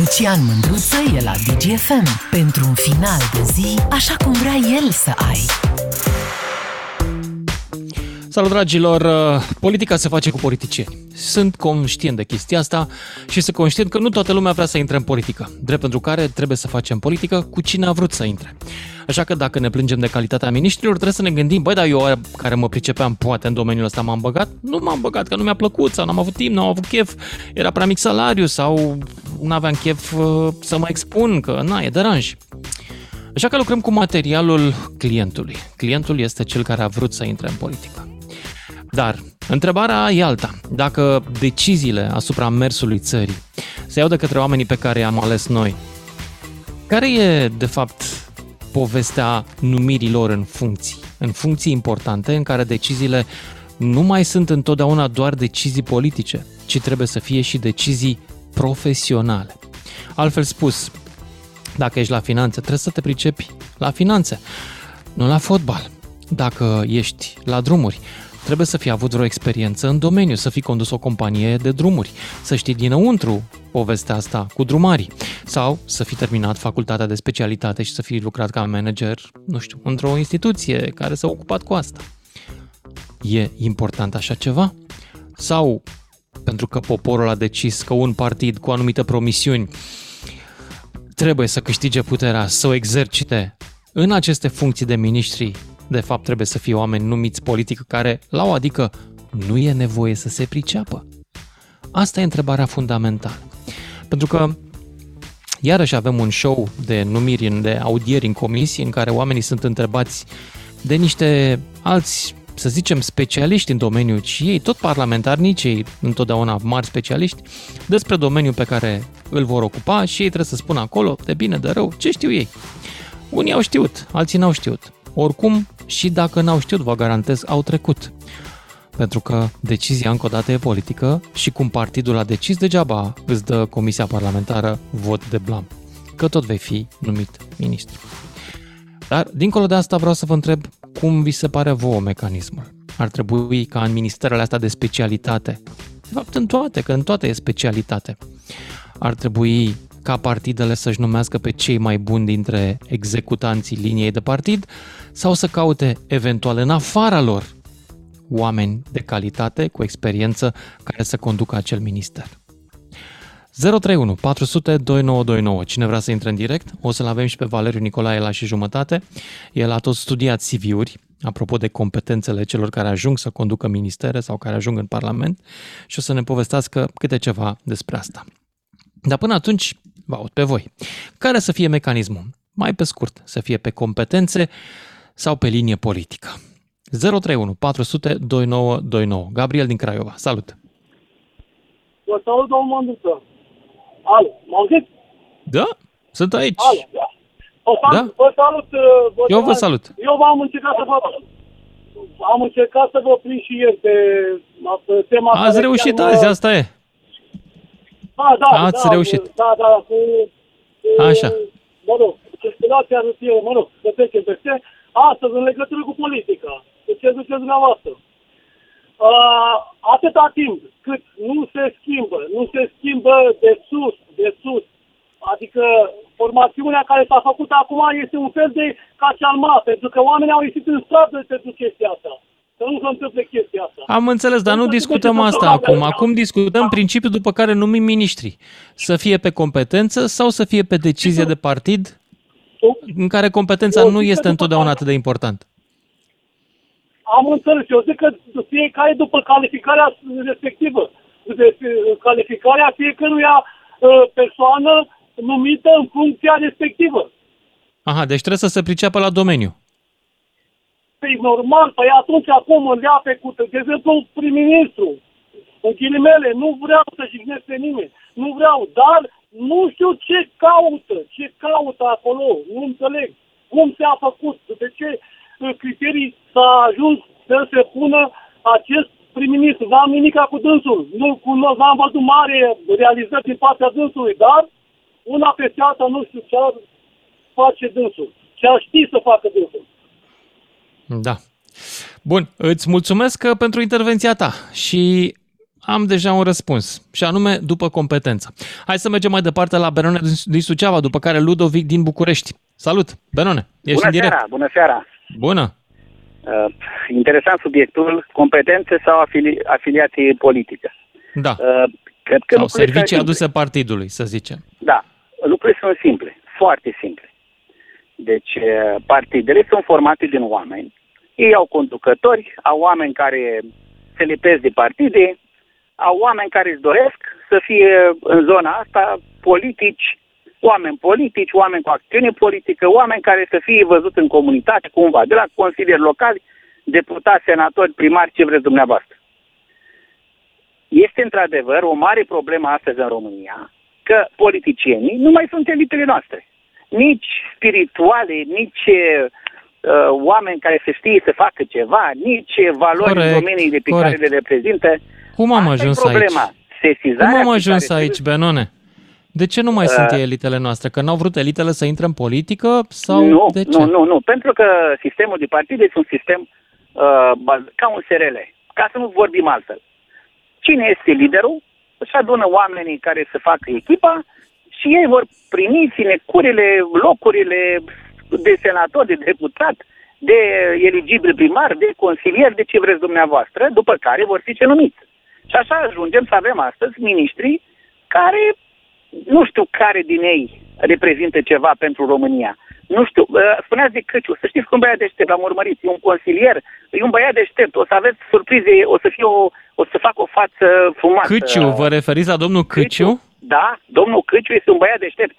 Lucian Mândruță e la DGFM pentru un final de zi așa cum vrea el să ai. Salut dragilor! Politica se face cu politicieni. Sunt conștient de chestia asta și sunt conștient că nu toată lumea vrea să intre în politică, drept pentru care trebuie să facem politică cu cine a vrut să intre. Așa că dacă ne plângem de calitatea miniștrilor, trebuie să ne gândim, băi, dar eu care mă pricepeam poate în domeniul ăsta m-am băgat? Nu m-am băgat, că nu mi-a plăcut sau n-am avut timp, n-am avut chef, era prea mic salariu sau nu aveam chef uh, să mă expun, că na, e deranj. Așa că lucrăm cu materialul clientului. Clientul este cel care a vrut să intre în politică. Dar întrebarea e alta. Dacă deciziile asupra mersului țării se iau de către oamenii pe care i-am ales noi, care e, de fapt, povestea numirilor în funcții? În funcții importante în care deciziile nu mai sunt întotdeauna doar decizii politice, ci trebuie să fie și decizii profesionale. Altfel spus, dacă ești la finanțe, trebuie să te pricepi la finanțe, nu la fotbal. Dacă ești la drumuri, trebuie să fii avut vreo experiență în domeniu, să fii condus o companie de drumuri, să știi dinăuntru povestea asta cu drumarii sau să fi terminat facultatea de specialitate și să fi lucrat ca manager, nu știu, într-o instituție care s-a ocupat cu asta. E important așa ceva? Sau pentru că poporul a decis că un partid cu anumite promisiuni trebuie să câștige puterea, să o exercite în aceste funcții de miniștri, de fapt trebuie să fie oameni numiți politic care, la o adică, nu e nevoie să se priceapă? Asta e întrebarea fundamentală. Pentru că iarăși avem un show de numiri, de audieri în comisii în care oamenii sunt întrebați de niște alți, să zicem, specialiști în domeniu și ei, tot parlamentari, nici ei întotdeauna mari specialiști, despre domeniul pe care îl vor ocupa și ei trebuie să spună acolo, de bine, de rău, ce știu ei. Unii au știut, alții n-au știut. Oricum, și dacă n-au știut, vă garantez, au trecut. Pentru că decizia încă o dată e politică și cum partidul a decis degeaba îți dă Comisia Parlamentară vot de blam. Că tot vei fi numit ministru. Dar, dincolo de asta, vreau să vă întreb cum vi se pare vouă mecanismul. Ar trebui ca în ministerele astea de specialitate, de fapt în toate, că în toate e specialitate, ar trebui ca partidele să-și numească pe cei mai buni dintre executanții liniei de partid sau să caute eventual în afara lor oameni de calitate, cu experiență, care să conducă acel minister. 031 400 2929. Cine vrea să intre în direct, o să-l avem și pe Valeriu Nicolae la și jumătate. El a tot studiat CV-uri, apropo de competențele celor care ajung să conducă ministere sau care ajung în Parlament și o să ne povestească câte ceva despre asta. Dar până atunci, vă aud pe voi. Care să fie mecanismul? Mai pe scurt, să fie pe competențe sau pe linie politică. 031 400 2929. Gabriel din Craiova. Salut! Vă salut, domnul Mânduță. Alo, mă auziți? Da, sunt aici. Alo, da. Vă salut, Da? vă salut. uh, Vă Eu vă salut. Eu v-am încercat să vă... Am încercat să vă prind și ieri pe, pe tema... Ați care reușit chiar azi, mă- asta e. Da, da, Ați da, reușit. Da, da, cu... cu Așa. Mă rog, circulația nu fie, mă rog, să trecem peste. Astăzi, în legătură cu politica, cu ce ziceți dumneavoastră. Uh, atâta timp cât nu se schimbă, nu se schimbă de sus, de sus, adică formațiunea care s-a făcut acum este un fel de cacealma, pentru că oamenii au ieșit în stradă pentru chestia asta. Să nu se întâmple chestia asta. Am înțeles, dar nu discutăm asta acum. Acum discutăm principiul după care numim miniștri. Să fie pe competență sau să fie pe decizie de partid în care competența nu este întotdeauna atât de important. Am înțeles. Eu zic că fiecare după calificarea respectivă. De, calificarea fiecăruia uh, persoană numită în funcția respectivă. Aha, deci trebuie să se priceapă la domeniu. Păi normal, păi atunci acum îl ia pe cu, de exemplu, prim-ministru, în ghilimele, nu vreau să jignesc pe nimeni, nu vreau, dar nu știu ce caută, ce caută acolo, nu înțeleg. Cum se-a făcut, de ce uh, criterii s-a ajuns să se pună acest prim-ministru. N-am nimica cu dânsul, nu cunosc, n-am văzut mare realizări din partea dânsului, dar una peste alta nu știu ce ar face dânsul, ce ar ști să facă dânsul. Da. Bun, îți mulțumesc uh, pentru intervenția ta și am deja un răspuns, și anume după competență. Hai să mergem mai departe la Benone din Suceava, după care Ludovic din București. Salut, Benone, ești bună în direct. Seara, bună seara! Bună! Uh, interesant subiectul, competențe sau afili- afiliație politică. Da. Uh, cred că sau servicii simple. aduse partidului, să zicem. Da, lucrurile sunt simple, foarte simple. Deci, uh, partidele sunt formate din oameni. Ei au conducători, au oameni care se lipesc de partide, au oameni care își doresc să fie în zona asta politici, oameni politici, oameni cu acțiune politică, oameni care să fie văzut în comunitate cumva, de la consilieri locali, deputați, senatori, primari, ce vreți dumneavoastră. Este într-adevăr o mare problemă astăzi în România că politicienii nu mai sunt elitele noastre. Nici spirituale, nici uh, oameni care să știe să facă ceva, nici valori Corect, în domeniile pe corect. care le reprezintă. Cum am Asta e ajuns problema. aici? Sesizarea Cum am pe ajuns care aici, Benone? De ce nu mai Uh, sunt elitele noastre? Că n-au vrut elitele să intre în politică? Sau nu, de ce? nu, nu, nu, pentru că sistemul de partide este un sistem uh, baz- ca un SRL, ca să nu vorbim altfel. Cine este liderul, își adună oamenii care să facă echipa și ei vor primi sinecurile, locurile de senator, de deputat, de eligibil primar, de consilier, de ce vreți dumneavoastră, după care vor fi cenumiți. Și așa ajungem să avem astăzi miniștri care nu știu care din ei reprezintă ceva pentru România. Nu știu, uh, spuneați de Căciu, să știți cum băiat deștept, l-am urmărit, e un consilier, e un băiat deștept, o să aveți surprize, o să fie o, o să fac o față frumoasă. Câciu, vă referiți la domnul Câciu? Da, domnul Căciu este un băiat deștept.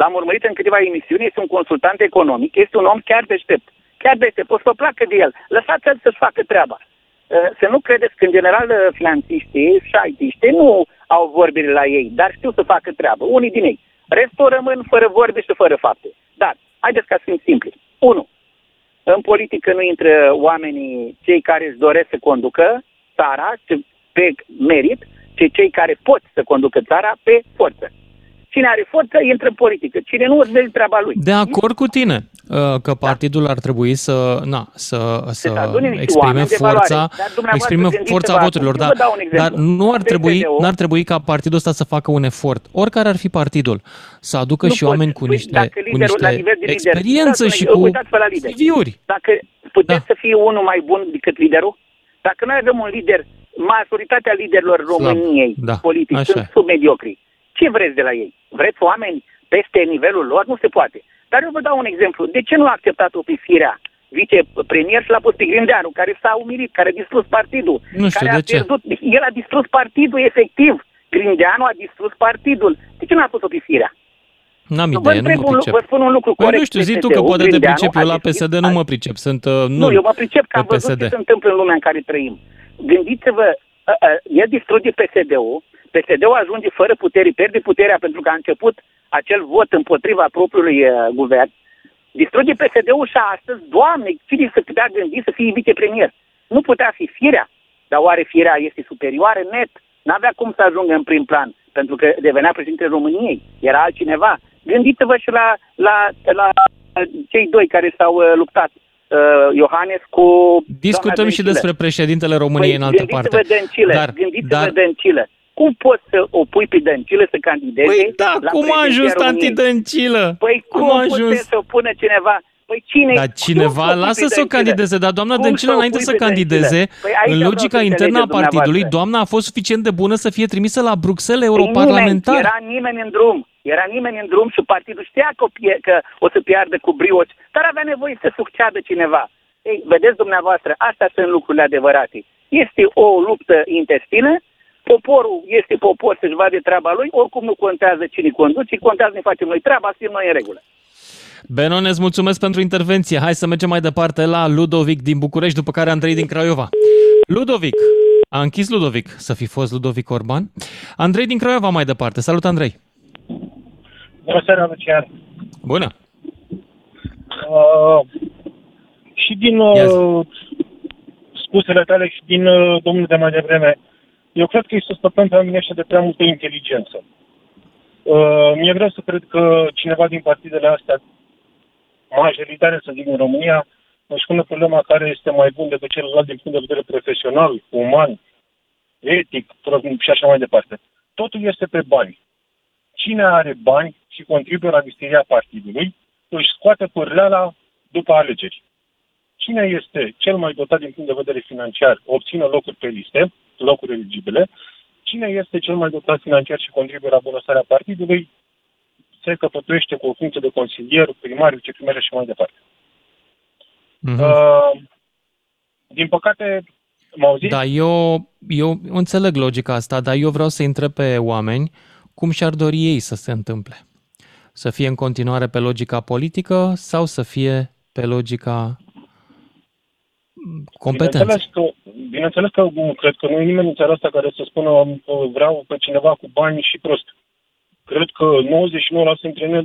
L-am urmărit în câteva emisiuni, este un consultant economic, este un om chiar deștept. Chiar deștept, o să vă placă de el. Lăsați-l să-și facă treaba. Uh, Să nu credeți că, în general, uh, finanțiștii, șaitiștii nu au vorbire la ei, dar știu să facă treabă, unii din ei. Restul rămân fără vorbe și fără fapte. Dar, haideți ca să fim simpli. Unu, în politică nu intră oamenii, cei care își doresc să conducă țara ce- pe merit, ci cei care pot să conducă țara pe forță. Cine are forță, intră în politică. Cine nu, îți vezi treaba lui. De acord cu tine uh, că partidul ar trebui să, na, să, să Da. adune niște exprime oameni de valoare. forța, Dar dumneavoastră exprime gândiți-vă forța acum. voturilor, Eu dar, vă dau un exemplu. dar nu ar trebui, PSD-ul n-ar trebui ca partidul ăsta să facă un efort, oricare ar fi partidul, să aducă Nu și poți. oameni cu Păi, niște, dacă cu liderul- la niște nivel de lider, experiență și uitați-vă, cu uitați-vă la lider. CV-uri. Dacă puteți Da. să fie unul mai bun decât liderul, dacă noi avem un lider, majoritatea liderilor României Da, politici așa sunt e. submediocri. Ce vreți de la ei? Vreți oameni peste nivelul lor? Nu se poate. Dar eu vă dau un exemplu. De ce nu a acceptat-o pe Firea, vicepremier și l-a pus pe Grindeanu, care s-a umilit, care a distrus partidul? Nu știu care de a ce. Pierdut, el a distrus partidul efectiv. Grindeanu a distrus partidul. De ce nu a pus-o pe Firea? N-am Vă, idee, nu întreb mă un, lu- pricep. vă spun un lucru Păi corect. nu știu, zi tu că PSD-ul, poate te Grindeanu pricep, eu a la deschis- PSD nu mă pricep, sunt uh, nu, eu mă pricep că am pe văzut PSD. ce se întâmplă în lumea în care trăim. Gândiți-vă, a, a, el distruge PSD-ul, PSD-ul ajunge fără putere, pierde puterea pentru că a început acel vot împotriva propriului uh, guvern, distruge PSD-ul și astăzi, Doamne, cine să putea gândi să fie vicepremier? Nu putea fi firea, dar oare firea este superioară net? N-avea cum să ajungă în prim plan, pentru că devenea președintele României, era altcineva. Gândiți-vă și la, la, la cei doi care s-au uh, luptat, uh, Iohannes cu Discutăm doamna și Dăncilă. despre președintele României în altă parte. Păi, Gândiți-vă Dăncilă, Dar, gândiți-vă dar, Dăncilă. Cum poți să o pui pe Dăncilă să candideze păi da, la cum a ajuns președinția României? antidăncilă? Păi cum, cum a puteți ajuns? să o pună cineva? Păi cine? Dar cum cineva, să o pui lasă pe să o Dăncilă? candideze, dar doamna Cum Dăncilă, să o înainte pui să pe candideze, Dăncilă? Păi aici în vreau logica să internă a înțelegeți partidului, dumneavoastră. doamna a fost suficient de bună să fie trimisă la Bruxelles Păi europarlamentar. nimeni, era nimeni în drum. Era nimeni în drum și partidul știa că o, pie- că o să piardă cu brioci, dar avea nevoie să succeadă cineva. Ei, vedeți dumneavoastră, astea sunt lucrurile adevărate. Este o luptă intestină, poporul este popor să-și vadă treaba lui, oricum nu contează cine conduce, contează ne facem noi treaba, să fim noi în regulă. Benon, îți mulțumesc pentru intervenție. Hai să mergem mai departe la Ludovic din București, după care Andrei din Craiova. Ludovic. A închis Ludovic, să fi fost Ludovic Orban. Andrei din Craiova mai departe. Salut, Andrei. Bună seara, Lucian. Bună. Uh, și din uh, spusele tale și din uh, domnul de mai devreme, eu cred că îi suspectăm pe oamenii ăștia de prea multă inteligență. Uh, mi-e greu să cred că cineva din partidele astea, majoritare, să zic, în România, își pune problema care este mai bun decât celălalt din punct de vedere profesional, uman. etic și așa mai departe. Totul este pe bani. Cine are bani și contribuie la misteria partidului, își scoate pârleala după alegeri. Cine este cel mai dotat din punct de vedere financiar, obține locuri pe liste, locuri eligibile, cine este cel mai dotat financiar și contribuie la bunăstarea partidului, se căpătuiește cu o funcție de consilier, primar, viceprimar și mai departe. Uh-huh. Uh, din păcate, m-au zis? Da, eu, eu înțeleg logica asta, dar eu vreau să întreb pe oameni cum și-ar dori ei să se întâmple. Să fie în continuare pe logica politică sau să fie pe logica competenței? Bineînțeles că, bineînțeles că cred că nu e nimeni în țara asta care să spună vreau pe cineva cu bani și prost. Cred că 99% dintre noi,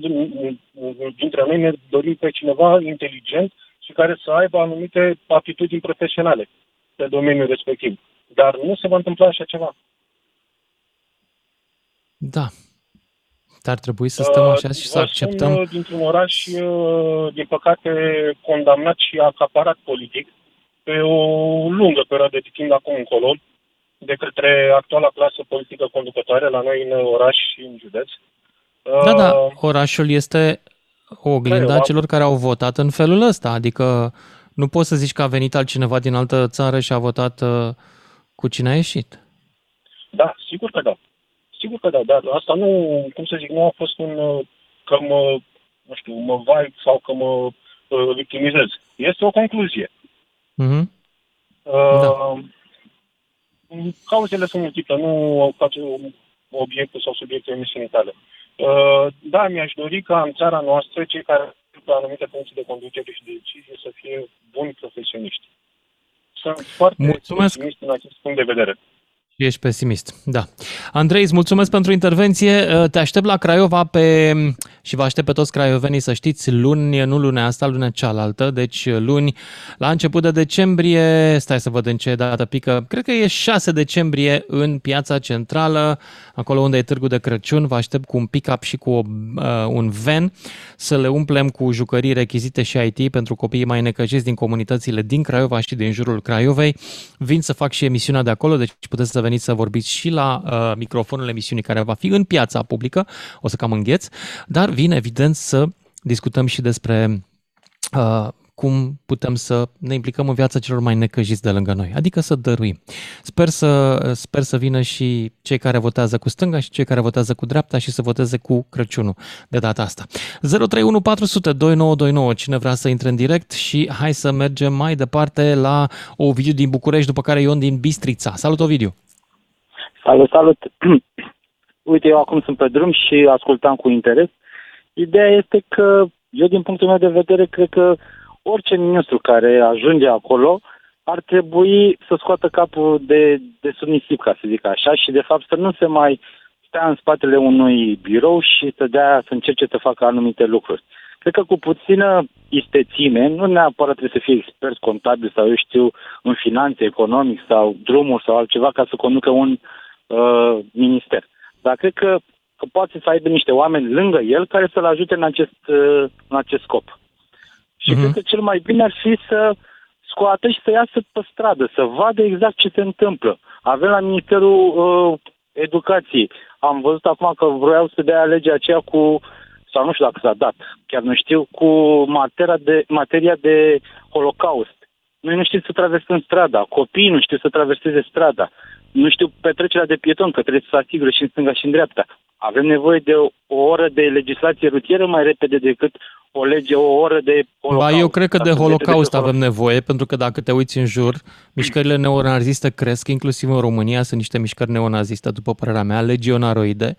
dintre noi ne dorim pe cineva inteligent și care să aibă anumite aptitudini profesionale pe domeniul respectiv. Dar nu se va întâmpla așa ceva. Da. Dar trebui să stăm așa și să acceptăm... Sunt uh, dintr-un oraș, uh, din păcate, condamnat și acaparat politic pe o lungă perioadă de timp acum încolo, de către actuala clasă politică conducătoare la noi în oraș și în județ. Da, da, uh, orașul este o oglinda celor care au votat în felul ăsta, adică nu poți să zici că a venit altcineva din altă țară și a votat uh, cu cine a ieșit. Da, sigur că da. Sigur că da, dar asta nu, cum să zic, nu a fost un uh, că mă, nu știu, mă vai sau că mă uh, victimizez. Este o concluzie. Mm-hmm. Uh, da. Cauzele sunt multiple, nu face obiectul sau subiectul emisiunii tale. Uh, da, mi-aș dori ca în țara noastră cei care pe anumite funcții de conducere și de decizie să fie buni profesioniști. Sunt foarte Mulțumesc. optimist în acest punct de vedere. Ești pesimist, da. Andrei, îți mulțumesc pentru intervenție. Uh, te aștept la Craiova pe, și vă aștept pe toți craiovenii să știți, luni, nu lunea asta, lunea cealaltă, deci uh, luni, la început de decembrie, stai să văd în ce dată pică, cred că e 6 decembrie în piața centrală, acolo unde e târgul de Crăciun, vă aștept cu un pick-up și cu o, uh, un van să le umplem cu jucării rechizite și IT pentru copiii mai necăjiți din comunitățile din Craiova și din jurul Craiovei. Vin să fac și emisiunea de acolo, deci puteți să veniți să vorbiți și la uh, microfonul emisiunii care va fi în piața publică, o să cam îngheț, dar vine evident să discutăm și despre uh, cum putem să ne implicăm în viața celor mai necăjiți de lângă noi, adică să dăruim. Sper să, sper să vină și cei care votează cu stânga și cei care votează cu dreapta și să voteze cu Crăciunul de data asta. 031 400 2929, cine vrea să intre în direct și hai să mergem mai departe la Ovidiu din București, după care Ion din Bistrița. Salut, Ovidiu! Salut, salut! Uite, eu acum sunt pe drum și ascultam cu interes. Ideea este că eu, din punctul meu de vedere, cred că orice ministru care ajunge acolo ar trebui să scoată capul de, de sub nisip, ca să zic așa, și de fapt să nu se mai stea în spatele unui birou și să dea, să încerce să facă anumite lucruri. Cred că cu puțină istețime, nu neapărat trebuie să fie expert contabil sau eu știu în finanțe, economic sau drumuri sau altceva ca să conducă un uh, minister. Dar cred că, că poate să aibă niște oameni lângă el care să-l ajute în acest, uh, în acest scop. Și uh-huh. cred că cel mai bine ar fi să scoată și să iasă pe stradă, să vadă exact ce se întâmplă. Avem la Ministerul uh, Educației. Am văzut acum că vreau să dea legea aceea cu, sau nu știu dacă s-a dat, chiar nu știu, cu materia de, materia de holocaust. Noi nu știm să traversăm strada, copiii nu știu să traverseze strada, nu știu petrecerea de pieton, că trebuie să se asigure și în stânga și în dreapta. Avem nevoie de o, o oră de legislație rutieră mai repede decât o lege, o oră de holocaust. Ba, eu cred că de holocaust avem nevoie, pentru că dacă te uiți în jur, mișcările neonaziste cresc, inclusiv în România sunt niște mișcări neonaziste, după părerea mea, legionaroide,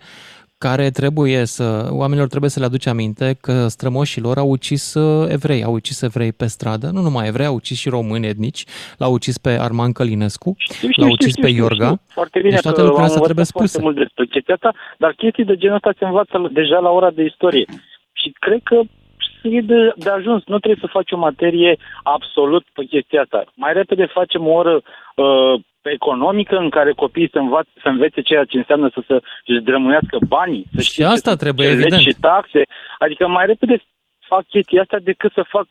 care trebuie să, oamenilor trebuie să le aduce aminte că strămoșilor au ucis uh, evrei, au ucis evrei pe stradă, nu numai evrei, au ucis și români etnici, l-au ucis pe Arman Călinescu, știu, știu, l-au ucis știu, pe știu, Iorga. Știu. Foarte bine deci toate lucrurile astea trebuie spuse. mult despre chestia asta, dar chestii de genul ăsta se învață deja la ora de istorie. Și cred că e de, de ajuns. Nu trebuie să faci o materie absolut pe chestia asta. Mai repede facem o oră uh, economică în care copiii să, învaț, să învețe ceea ce înseamnă să se zdrămuiască banii, să și asta trebuie, evident. și taxe. Adică mai repede fac chestia asta decât să fac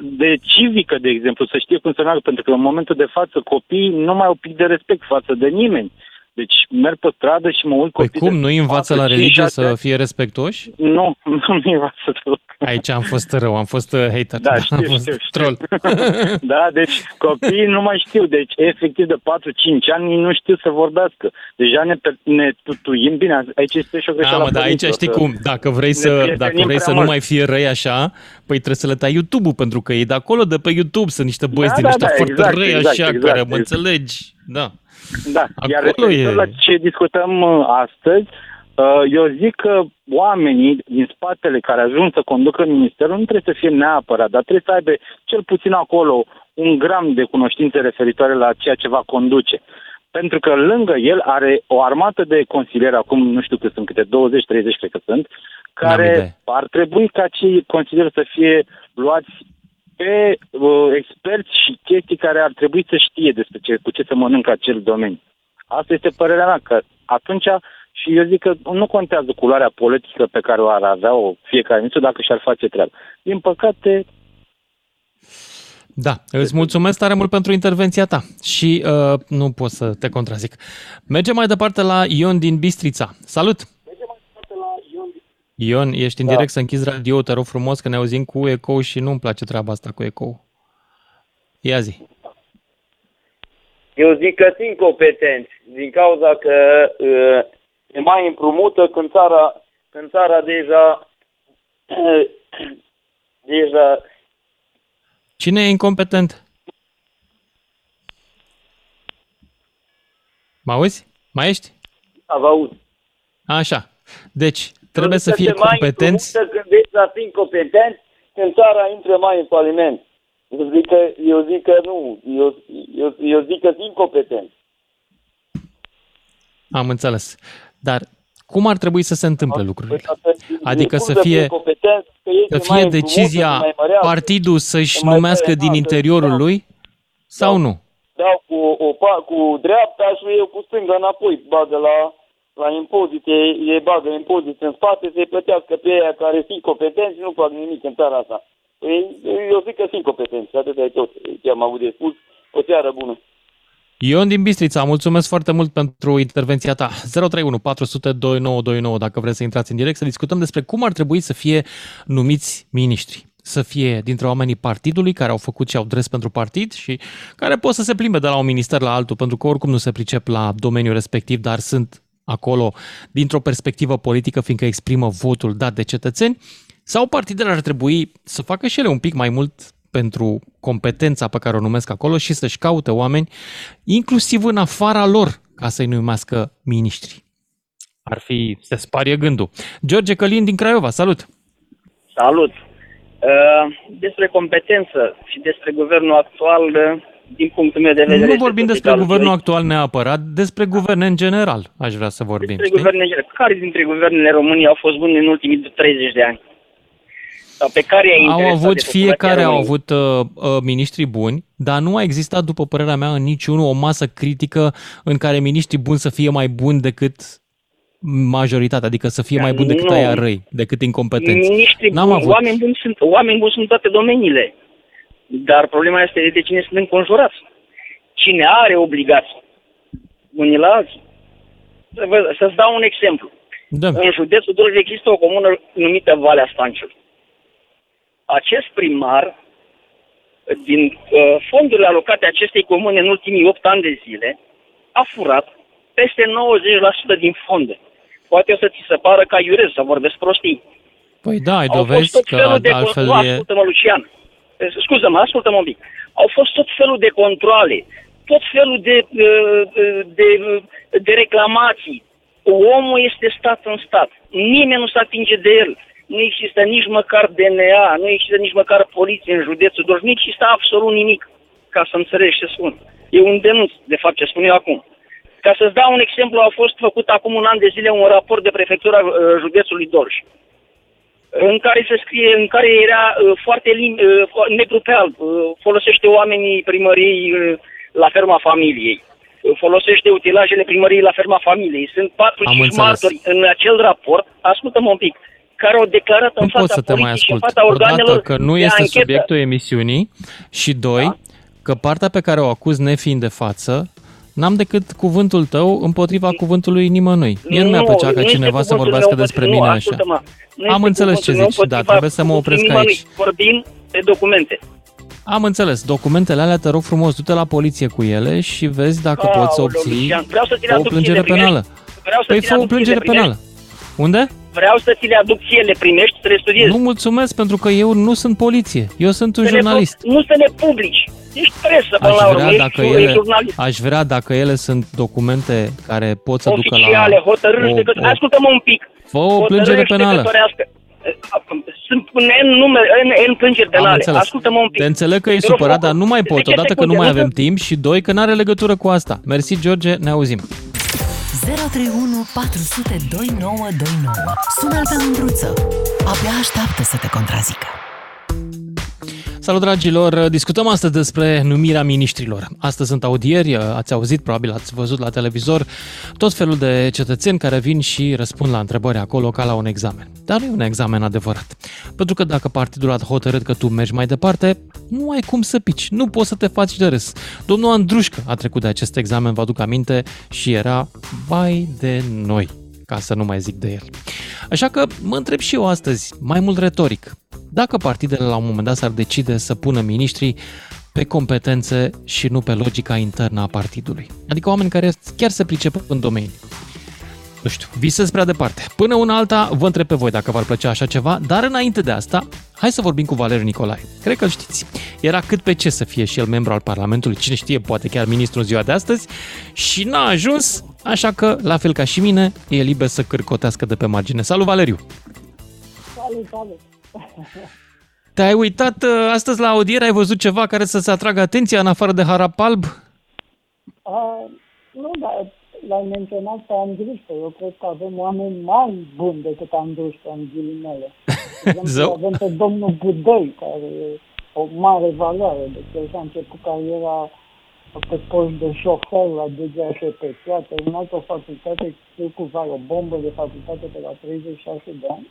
de civică, de exemplu, să știe cum să meargă, pentru că în momentul de față copiii nu mai au pic de respect față de nimeni. Deci merg pe stradă și mă uit Păi copii cum, de nu învață la 4, 5, religie 6 să ani. fie respectoși? Nu, nu învață deloc. Aici am fost rău, am fost uh, hater. Da, am știu, fost știu, știu. troll. Da, deci copiii nu mai știu. Deci, efectiv, de 4-5 ani ei nu știu să vorbească. Deja ne, per- ne tutuim. Bine, aici este și o Da, greșeală. mă, dar aici părinților, știi că- cum, dacă vrei ne să, prietenim dacă vrei prea să nu mult. mai fie răi așa, păi trebuie să le tai YouTube-ul, pentru că ei de acolo, de pe YouTube, sunt niște băieți Da, din da, ăștia da, foarte exact, răi exact, așa, exact, care mă exact. înțelegi. Da. Da, iar Acolo referitor e- la ce discutăm uh, astăzi, uh, eu zic că oamenii din spatele care ajung să conducă ministerul nu trebuie să fie neapărat, dar trebuie să aibă cel puțin acolo un gram de cunoștințe referitoare la ceea ce va conduce. Pentru că lângă el are o armată de consilieri, acum nu știu cât sunt, câte 20-30 cred că sunt, N-am care idee. ar trebui ca cei consilieri să fie luați pe uh, experți și chestii care ar trebui să știe despre ce, cu ce se mănâncă acel domeniu. Asta este părerea mea, că atunci, și eu zic că nu contează culoarea politică pe care o ar avea o fiecare ministru dacă și-ar face treaba. Din păcate, Da, îți mulțumesc tare mult pentru intervenția ta și uh, nu pot să te contrazic. Mergem mai departe la Ion din Bistrița. Salut! Ion, ești în Da. direct să închizi radio, te rog frumos că ne auzim cu ecou și nu-mi place treaba asta cu ecou. Ia zi. Eu zic că sunt competenți, din cauza că uh, e mai împrumută când țara, când țara deja, deja Cine e incompetent? Mă auzi? Mai ești? vă aud. Așa. Deci, trebuie Eu să zic fie că se mai competenți. împrumută Când deja sunt competenți, când țara intră mai în faliment. Eu zic că, eu zic că nu, eu, eu, eu zic că sunt competenți. Am înțeles. Dar cum ar trebui să se întâmple lucrurile? Păi, Adică cum să fie- competenți, că ei Să se mai fie împrumută, decizia se mai mărează. partidul să-și se mai numească taie din în altă, interiorul da. lui sau Da. nu? dau cu, o, pa- cu dreapta și eu cu stânga înapoi, bagă la, la impozite, ei bagă impozite în spate, să-i plătească pe aia care sunt competenți și nu fac nimic în țara asta. Păi, eu zic că sunt competenți, atâta e tot ce am avut de spus. O seară bună. Ion din Bistrița, mulțumesc foarte mult pentru intervenția ta. 031 400 2929 dacă vreți să intrați în direct să discutăm despre cum ar trebui să fie numiți miniștri. Să fie dintre oamenii partidului care au făcut și au dres pentru partid și care pot să se plimbe de la un minister la altul, pentru că oricum nu se pricep la domeniul respectiv, dar sunt acolo dintr-o perspectivă politică, fiindcă exprimă votul dat de cetățeni, sau partidele ar trebui să facă și ele un pic mai mult pentru competența pe care o numesc acolo și să-și caute oameni, inclusiv în afara lor, ca să-i numească miniștri. Ar fi, se sparie gândul. George Călin din Craiova, salut! Salut! Uh, Despre competență și despre guvernul actual, uh, din punctul meu de vedere... Nu este vorbim tot despre egal. guvernul actual neapărat, despre guverne în general, aș vrea să vorbim, Despre știi? guvernele, care dintre guvernele României au fost bune în ultimii 30 de ani? Sau pe care ai Au interesat avut, de populația fiecare au României? avut uh, uh, miniștri buni, dar nu a existat, după părerea mea, în niciunul o masă critică în care miniștrii buni să fie mai buni decât majoritatea, adică să fie Da, mai buni decât nu. aia răi, decât incompetenți. Miniștri N-am buni, avut. oameni buni sunt, oameni buni sunt în toate domeniile. Dar problema este de cine sunt înconjurați. Cine are obligații unii la alții. Să vă- Să-ți dau un exemplu. Da. În județul Dolj există o comună numită Valea Stanciului. Acest primar, din uh, fondurile alocate acestei comune în ultimii 8 ani de zile, a furat peste 90% din fonduri. Poate o să ți se pară ca iurez să vorbesc prostii. Păi da, ai Au fost dovezi tot că felul de altfel nu, e... ascultă-mă, Lucian. Eh, Scuză-mă, ascultă-mă un pic. Au fost tot felul de controle, tot felul de, uh, de, de reclamații. Omul este stat în stat. Nimeni nu se atinge de el. Nu există nici măcar DNA, nu există nici măcar poliție în județul Dolj, nu există absolut nimic, ca să înțelegi ce spun. E un denunț, de fapt, ce spun eu acum. Ca să-ți dau un exemplu, a fost făcut acum un an de zile un raport de prefectura uh, județului Dolj în care se scrie, în care era uh, foarte lim, uh, fo- negru pe alb, uh, folosește oamenii primăriei uh, la ferma familiei, uh, folosește utilajele primăriei la ferma familiei. Sunt 4-5 Am înțeles. martori în acel raport, ascultă-mă un pic, care au declarat în Nu fața pot să te mai poliției și în ascult. fața organelor Odată că nu de este anchetă. subiectul emisiunii și doi, Da. că partea pe care o acuz nefiind de față, n-am decât cuvântul tău împotriva cuvântului nimănui. Mie nu mi-ar plăcea ca este cineva să cuvântul vorbească meu despre împotriva- mine nu, așa. ascultă-mă, nu Am este înțeles cuvântul ce meu zici, da, împotriva trebuie să mă opresc nimănui. aici. Vorbim de documente. Am înțeles. Documentele alea, te rog frumos, du-te la poliție cu ele și vezi dacă poți să Aoleu, obții Lucian, vreau să ți le o aduc plângere ție, le penală. primești? Vreau să Păi ți fă le o aduc ție, plângere le primești? penală. Unde? Vreau să ți le aduc ție, le primești, să le studiezi. Nu mulțumesc pentru că eu nu sunt poliție. Eu sunt un Să le pu- jurnalist. Nu să le publici. Ești presă până Aș la urmă, vrea, ești, dacă ești ele, jurnalist. aș vrea dacă ele sunt documente care pot să ducă la... Oficiale, hotărâri de către... Ascultă-mă un pic. Fă o plângere Hotărâri penală. judecătorească. Sunt N nume, N, N plângeri Am penale. înțeles. Ascultă-mă un pic. Te înțeleg că e Te rog supărat, frumos. dar nu mai pot. 10 Odată că nu secunde, mai avem te- timp și doi, că n-are legătură cu asta. Mersi, George, ne auzim. 031 400 2929. Sună-l pe Mândruță. Abia așteaptă să te contrazică. Salut, dragilor! Discutăm astăzi despre numirea miniștrilor. Astăzi sunt audieri, ați auzit, probabil ați văzut la televizor, tot felul de cetățeni care vin și răspund la întrebări acolo ca la un examen. Dar nu e un examen adevărat. Pentru că dacă partidul a hotărât că tu mergi mai departe, nu ai cum să pici, nu poți să te faci de râs. Domnul Andrușcă a trecut de acest examen, vă aduc aminte, și era vai de noi ca să nu mai zic de el. Așa că mă întreb și eu astăzi, mai mult retoric, dacă partidele la un moment dat s-ar decide să pună miniștrii pe competențe și nu pe logica internă a partidului. Adică oameni care chiar se pricep în domeniu. Nu știu, visez prea departe. Până una alta, vă întreb pe voi dacă v-ar plăcea așa ceva, dar înainte de asta, hai să vorbim cu Valeriu Nicolae. Cred că îl știți. Era cât pe ce să fie și el membru al Parlamentului, cine știe, poate chiar ministru în ziua de astăzi, și n-a ajuns, așa că, la fel ca și mine, e liber să cârcotească de pe margine. Salut, Valeriu! Salut, salut! Te-ai uitat uh, astăzi la audiere, ai văzut ceva care să-ți atragă atenția în afară de harap alb? Uh, nu, dar l-ai menționat pe Andrușcă. Eu cred că avem oameni mai buni decât Andrușcă, în ghilimele. De exemplu, Zău. avem pe domnul Budăi, care e o mare valoare. Deci el și-a început cariera pe post de șofer la DGHP. A terminat o facultate, știu cu vai, o bombă de facultate pe la 36 de ani.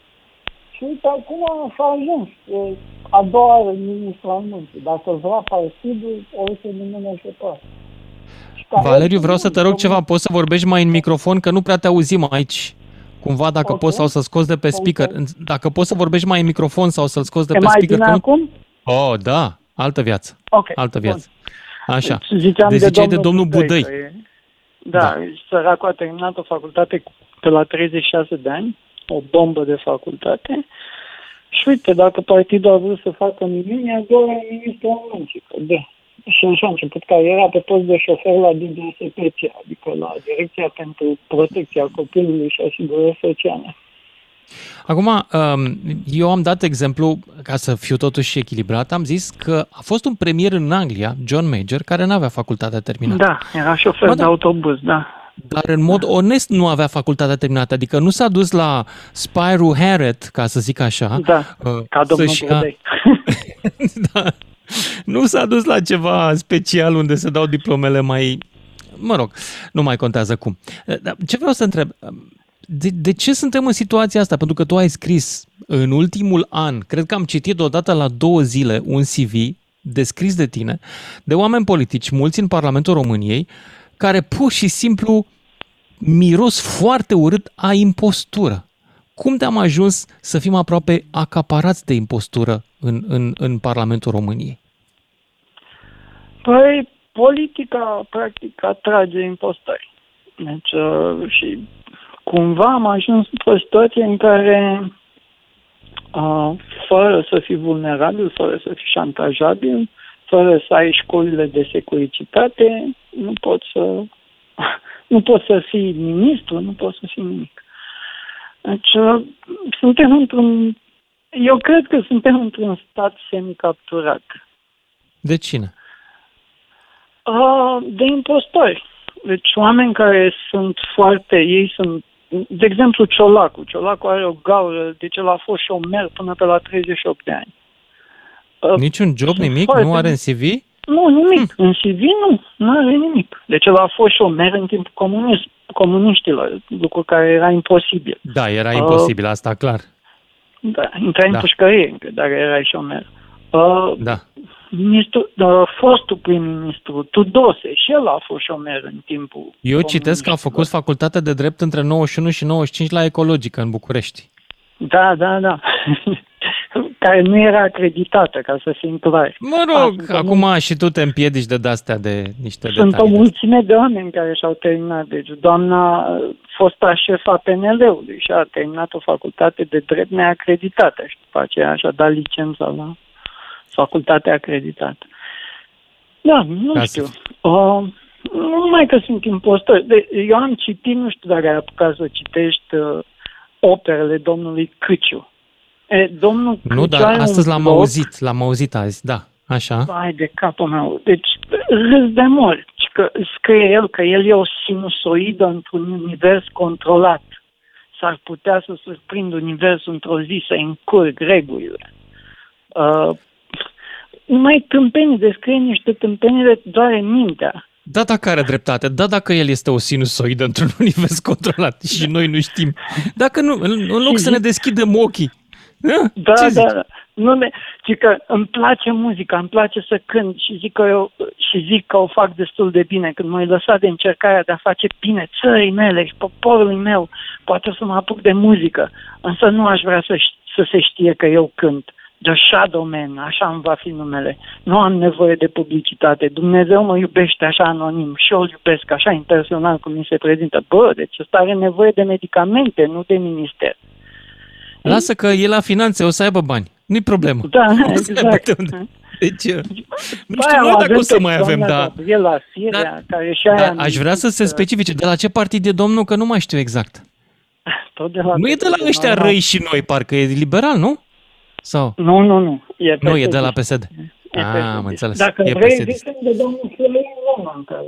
Și uite, acum s-a ajuns. E a doua oară ministru al muncii. Dacă vrea partidul, o să nimeni se poate. Și care- Valeriu, vreau să te rog ceva, poți să vorbești mai în microfon, că nu prea te auzim aici. Cumva, dacă Ok. poți sau să scoți de pe speaker. Dacă poți să vorbești mai în microfon sau să-l scoți de E pe mai speaker. bine că nu... acum? Oh, da, altă viață. Ok, Altă bun. viață. Așa. Deci ziceam deci de ziceai de domnul domnul Budăi. că e- Da, da, săracul a terminat o facultate cu- pe la 36 de ani, o bombă de facultate. Și uite, dacă partidul a vrut să facă minuni, a doua e ministrul al muncii. că de. Și așa a început cariera pe post de șofer la DGSPC, adică la Direcția pentru Protecția Copilului și Asigurări Sociale. Acum, um, eu am dat exemplu, ca să fiu totuși echilibrat, am zis că a fost un premier în Anglia, John Major, care nu avea facultatea terminată. Da, era șofer Ba de da. autobuz, da. Dar în mod onest nu avea facultatea terminată, adică nu s-a dus la Spyro Harrod, ca să zic așa, Da, uh, ca domnul să-și ia- Budăi. da. Nu s-a dus la ceva special unde se dau diplomele mai... Mă rog, nu mai contează cum. Dar ce vreau să întreb? De, de ce suntem în situația asta? Pentru că tu ai scris în ultimul an, cred că am citit odată la două zile un CV descris de tine, de oameni politici, mulți în Parlamentul României, care pur și simplu miros foarte urât a impostură. Cum te-am ajuns să fim aproape acaparați de impostură în, în, în Parlamentul României? Păi, politica, practic, atrage impostori. Deci, uh, și cumva am ajuns într-o situație în care, uh, fără să fii vulnerabil, fără să fii șantajabil, fără să ai școlile de securitate, nu poți să, nu poți să fii ministru, nu poți să fii nimic. Deci, uh, suntem într-un, eu cred că suntem într-un stat semicapturat. De cine? Uh, de impostori. Deci oameni care sunt foarte, ei sunt, de exemplu Ciolacu. Ciolacu are o gaură, deci el a fost șomer până pe la 38 de ani. Uh, Niciun job, sunt nimic? foarte- Nu are în CV? Nu, nimic. În CV nu, nu are nimic. Deci el a fost șomer în timpul comunism, comuniștilor, lucru care era imposibil. Da, era Uh, imposibil, asta clar. Da, intrai în Da. pușcărie dacă erai șomer. Uh, Da. ministru, uh, fostul prim-ministru Tudose, și el a fost șomer în timpul Eu citesc că a comunismului. făcut facultate de drept între 91 și 95 la Ecologică în București. Da, da, da. Care nu era acreditată, ca să fim clari. Mă rog, Ah, sunt o acum și tu te împiedici de de-astea de niște Sunt o detalii. mulțime de oameni care și-au terminat. Deci doamna uh, fosta șefa PNL-ului și a terminat o facultate de drept neacreditată și după aceea și-a dat licența la facultatea acreditată. Da, nu Ca să știu. Uh, nu numai că sunt impostori. De, eu am citit, nu știu dacă ai apucat să citești uh, operele domnului Câciu. E, domnul Nu, Câciu dar are un astăzi l-am blog- auzit, l-am auzit azi, da, așa. Vai de capul meu. Deci râs de mor. Și Că scrie el că el e o sinusoidă într-un univers controlat. S-ar putea să surprind universul într-o zi să încurg regulile. Uh, numai tâmpenii, descrie niște tâmpenii de doare mintea. Da, dacă are dreptate, da, dacă el este o sinusoidă într-un univers controlat și noi nu știm. Dacă nu, în în loc să ne deschidem ochii. Da, Da, Ce da, zici? da. Nu ne, ci că îmi place muzica, îmi place să cânt și zic că eu și zic că o fac destul de bine. Când m-ai lăsat de încercarea de a face bine țării mele și poporului meu, poate o să mă apuc de muzică. Însă nu aș vrea să, ș- să se știe că eu cânt. The Shadow Man, așa îmi va fi numele. Nu am nevoie de publicitate. Dumnezeu mă iubește așa anonim și eu îl iubesc așa impersonal cum mi se prezintă. Bă, deci ăsta are nevoie de medicamente, nu de minister. Lasă că e la finanțe, o să aibă bani. Nu-i problemă. Da, O să aibă exact. de unde. Deci, uh, nu Ba, știu noi o dacă avem o să pe mai avem, doamna dar Gabriela Firea, Dar- care și aia dar aș vrea să se specifice. De la ce partid e domnul, că nu mai știu exact. Tot de la Nu e de la ăștia normal. răi și noi, parcă e liberal, nu? Sau? Nu, nu, nu. E Nu, e PSD. de la PSD. E Ah, PSD. am înțeles. Dacă E vrei, PSD. zicem de domnul Florin Roman, care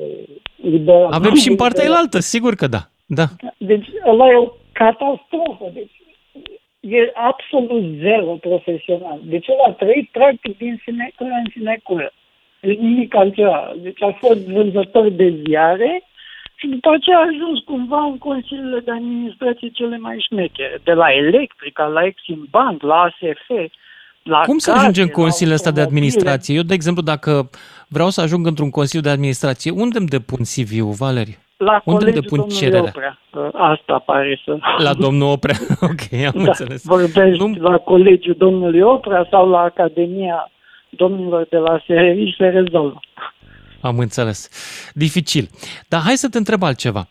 e liberal. Avem Nu, și în e partea liberal. elaltă, sigur că da. Da. Deci ăla e o catastrofă. Deci e absolut zero profesional. Deci el a trăit practic din sinecură în sinecură. Deci nimic altceva. Deci a fost vânzător de ziare și după aceea a ajuns cumva în consiliile de administrație cele mai șmechere. De la Electrica, la Exim Bank, la ASF, la Cum se case, ajunge în la consiliile astea de automobile. administrație? Eu, de exemplu, dacă vreau să ajung într-un consiliu de administrație, unde îmi depun CV-ul, Valeriu? La Unde îmi colegiul depun domnului cererea? Oprea. Că Asta pare să... La domnul Oprea. ok, am da, înțeles. vorbești la colegiul domnului Oprea sau la Academia domnilor de la SRI și se rezolvă. Am înțeles. Dificil. Dar hai să te întreb altceva.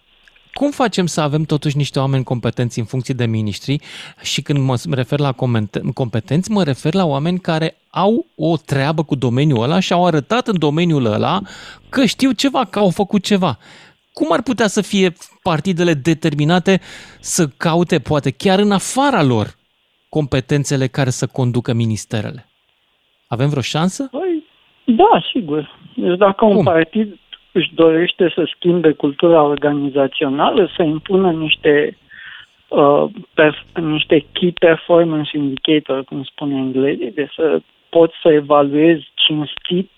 Cum facem să avem totuși niște oameni competenți în funcție de miniștri și când mă refer la comente- competenți, mă refer la oameni care au o treabă cu domeniul ăla și au arătat în domeniul ăla că știu ceva, că au făcut ceva. Cum ar putea să fie partidele determinate să caute, poate chiar în afara lor, competențele care să conducă ministerele? Avem vreo șansă? Păi, da, sigur. Deci dacă un Cum? partid își dorește să schimbe cultura organizațională, să impună niște, uh, perf- niște key performance indicator, cum spune englezii, de să poți să evaluezi cinstit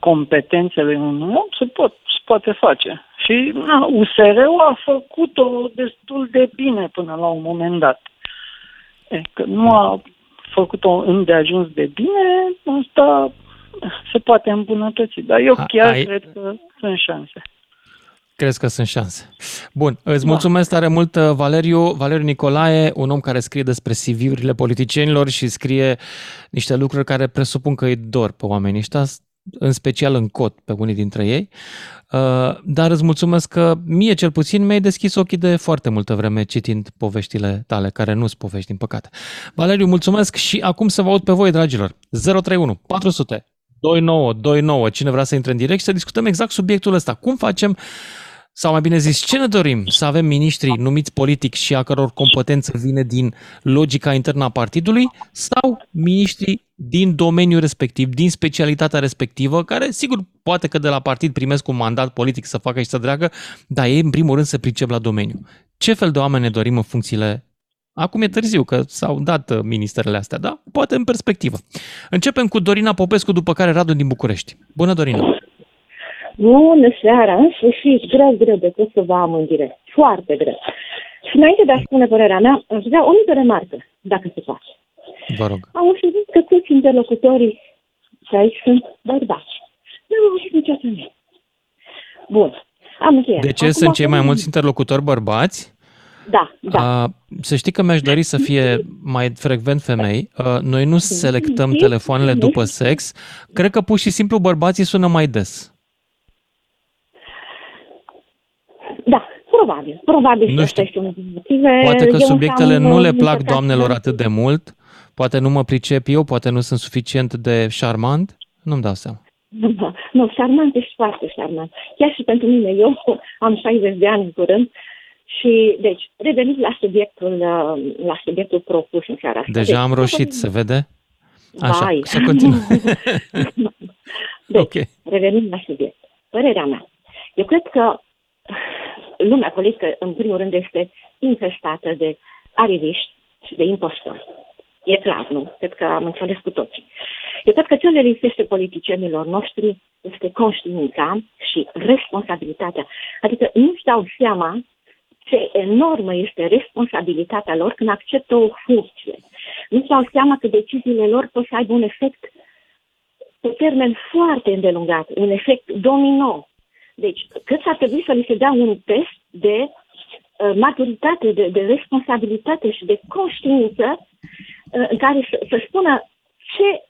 competențele unui om, se, pot, se poate face. Și na, USR-ul a făcut-o destul de bine până la un moment dat. E, că nu a făcut-o îndeajuns de bine, asta se poate îmbunătăți. Dar eu A- chiar ai- cred că sunt șanse. Crezi că sunt șanse. Bun, îți Da. mulțumesc tare mult, Valeriu. Valeriu Nicolae, un om care scrie despre CV-urile politicienilor și scrie niște lucruri care presupun că îi dor pe oamenii ăștia, în special în cot pe unii dintre ei. Uh, Dar îți mulțumesc că mie cel puțin mi-ai deschis ochii de foarte multă vreme citind poveștile tale, care nu sunt povești, din păcate. Valeriu, mulțumesc și acum să vă aud pe voi, dragilor. 031 400 2929, cine vrea să intre în direct și să discutăm exact subiectul ăsta. Cum facem sau mai bine zis, ce ne dorim? Să avem miniștri numiți politic și a căror competență vine din logica internă a partidului sau miniștri din domeniul respectiv, din specialitatea respectivă, care, sigur, poate că de la partid primesc un mandat politic să facă și să dreagă, dar ei, în primul rând, se pricep la domeniu. Ce fel de oameni ne dorim în funcțiile Acum e târziu că s-au dat uh, ministerele astea, da? Poate în perspectivă. Începem cu Dorina Popescu, după care Radu din București. Bună, Dorina! Bună seara, în sfârșit, greu, greu de tot să vă am în direct. Foarte greu. Și înainte de a spune părerea mea, aș vrea o mică remarcă. dacă se poate. Vă rog. Am auzit că toți interlocutorii și aici sunt bărbați. Nu am auzit niciodată nimic. Bun. Am încheiat. De ce Acum sunt cei mai acum- mulți interlocutori bărbați? Da, da. A, să știi că mi-aș dori să fie mai frecvent femei. A, Noi nu selectăm telefoanele după sex. Cred că pur și simplu bărbații sună mai des. Da, probabil. Probabil Nu și știu. asta este unul din motive. Poate că Eu subiectele am, nu le uh, plac încercat doamnelor să- atât de mult, poate nu mă pricep eu, poate nu sunt suficient de șarmant, nu-mi dau seama. Nu, nu, șarmant, ești foarte șarmant. Chiar și pentru mine, eu am 60 de ani în curând și, deci, revenind la subiectul, uh, la subiectul propus în seara asta. Deja deci, am roșit, se vede? Așa, Vai. să continuăm. Deci, Ok. revenind la subiect. Părerea mea. Eu cred că lumea politică, în primul rând, este infestată de ariviști și de impostori. E clar, nu? Cred că am înțeles cu toții. Eu cred că ce le lipsește politicienilor noștri este conștiința și responsabilitatea. Adică nu-și dau seama ce enormă este responsabilitatea lor când acceptă o funcție. Nu-și dau seama că deciziile lor pot să aibă un efect pe termen foarte îndelungat, un efect domino. Deci, cred că ar trebui să li se dea un test de uh, maturitate, de, de responsabilitate și de conștiință uh, în care să, să spună ce,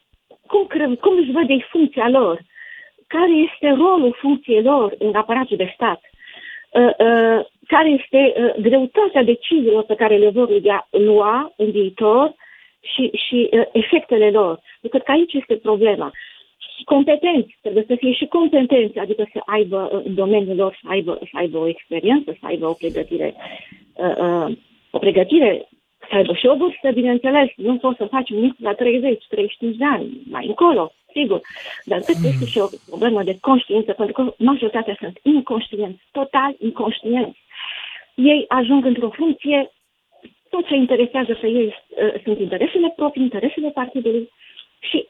cum, cre- cum își văd ei funcția lor, care este rolul funcției lor în aparatul de stat, uh, uh, care este uh, greutatea deciziilor pe care le vor lua, lua în viitor și, și uh, efectele lor. Eu cred că aici este problema. Competenți, trebuie să fie și competenți, adică să aibă uh, în domeniul lor, să aibă, să aibă o experiență, să aibă o pregătire, uh, uh, o pregătire, să aibă și o vârstă, bineînțeles. Nu poți să faci un la 30-35 de ani, mai încolo, sigur. Dar cred că este și o problemă de conștiință, pentru că majoritatea sunt inconștienți, total inconștienți. Ei ajung într-o funcție, tot ce interesează pe ei uh, sunt interesele proprii, interesele partidului și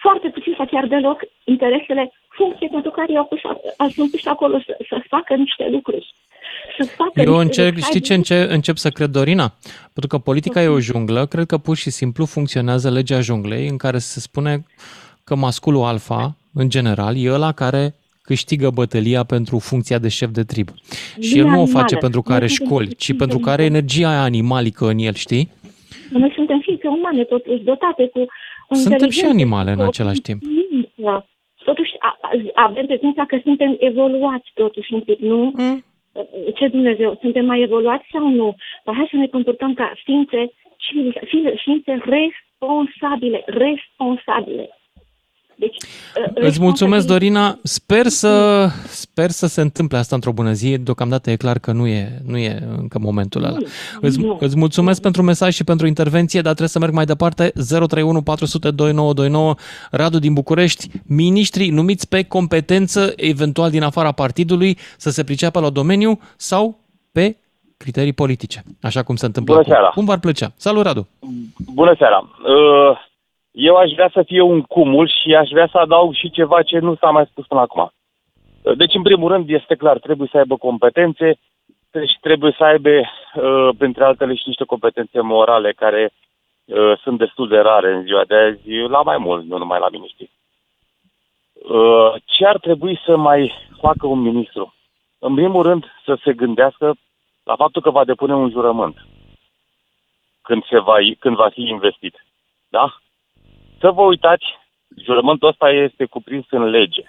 foarte puțin sau chiar deloc interesele funcției pentru care i-au pus, au sunt pus acolo să, să facă niște lucruri. Să facă Eu niște încerc, lucruri. știi ce înce- încep să cred, Dorina? Pentru că politica e o junglă, cred că pur și simplu funcționează legea junglei în care se spune că masculul alfa, în general, e ăla care câștigă bătălia pentru funcția de șef de trib. Și el Lumea nu o face animală. pentru că Noi are suntem școli, ci pentru că are energia aia animalică în el, știi? Noi suntem ființe umane, totuși dotate cu o Suntem și inteligență, animale în cu o același timp. conștiință. Totuși a- a- avem prezența că suntem evoluați totuși un pic, nu? Mm. Ce Dumnezeu, suntem mai evoluați sau nu? Dar hai să ne comportăm ca ființe civile, ființe- ființe responsabile, responsabile. Deci, Îți mulțumesc, Dorina. Sper să, sper să se întâmple asta într-o bună zi. Deocamdată e clar că nu e, nu e încă momentul ăla. Îți, îți mulțumesc pentru mesaj și pentru intervenție, dar trebuie să merg mai departe. 031 400 2929 Radu din București. Miniștrii numiți pe competență, eventual din afara partidului, să se priceapă la domeniu sau pe criterii politice, așa cum se întâmplă Bună acum. seara. Cum v-ar plăcea? Salut, Radu! Bună seara! Uh, Eu aș vrea să fie un cumul și aș vrea să adaug și ceva ce nu s-a mai spus până acum. Uh, Deci, în primul rând, este clar, trebuie să aibă competențe și trebuie să aibă, uh, printre altele, și niște competențe morale care uh, sunt destul de rare în ziua de azi, la mai mult, nu numai la miniștri. Uh, Ce ar trebui să mai facă un ministru? În primul rând, să se gândească la faptul că va depune un jurământ când, se va, când va fi investit. Da? Să vă uitați, jurământul ăsta este cuprins în lege.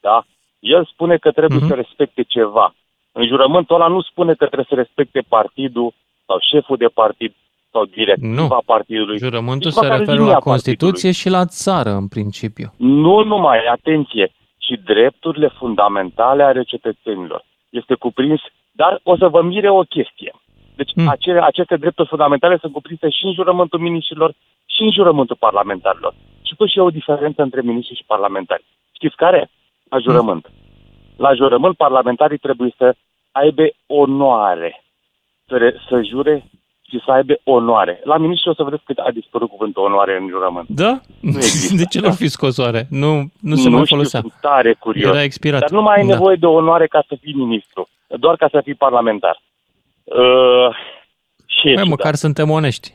Da? El spune că trebuie Mhm. să respecte ceva. În jurământul ăla nu spune că trebuie să respecte partidul sau șeful de partid sau directiva Nu. partidului. Jurământul Nici se măcar referă linia la Constituție și la țară, în principiu. nu numai, atenție, și drepturile fundamentale ale cetățenilor. Este cuprins, dar o să vă mire o chestie. Deci Hmm. acele, aceste drepturi fundamentale sunt cuprinse și în jurământul miniștrilor și în jurământul parlamentarilor. Și pus și e o diferență între miniștri și parlamentari. Știți care? La jurământ. La jurământ parlamentarii trebuie să aibă onoare. Să, re, să jure și să aibă onoare. La miniștri o să vedeți că a dispărut cuvântul onoare în jurământ. Da? Nu există. De ce l-ar fi scos oare? Nu, nu se nu mai știu, folosea. sunt tare curios. Era expirat. Dar nu mai ai Da. nevoie de onoare ca să fii ministru, doar ca să fii parlamentar. Uh, și e Mai ciudat. măcar suntem onești.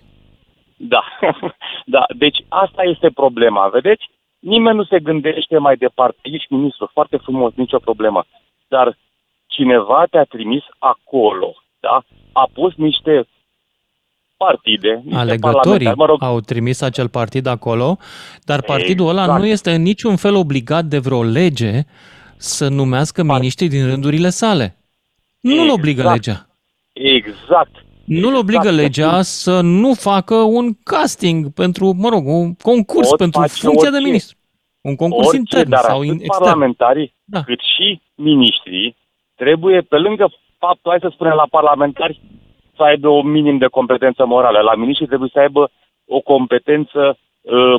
Da, da. Deci asta este problema, vedeți? Nimeni nu se gândește mai departe. Ești ministru, foarte frumos, nicio problemă. Dar cineva te-a trimis acolo, da? A pus niște partide, niște Alegătorii parlamentari, mă rog, au trimis acel partid acolo, dar partidul ăla Exact. nu este în niciun fel obligat de vreo lege să numească miniștri din rândurile sale. Nu-l obligă Exact. legea. exact. Nu-l obligă Exact. legea să nu facă un casting pentru, mă rog, un concurs Pot pentru face funcția de orice. ministru. Un concurs Orice, intern dar sau atât in, extern. parlamentarii, Da. cât și miniștrii, trebuie, pe lângă faptul, hai să spunem, la parlamentari, să aibă o minim de competență morală. La miniștri trebuie să aibă o competență uh,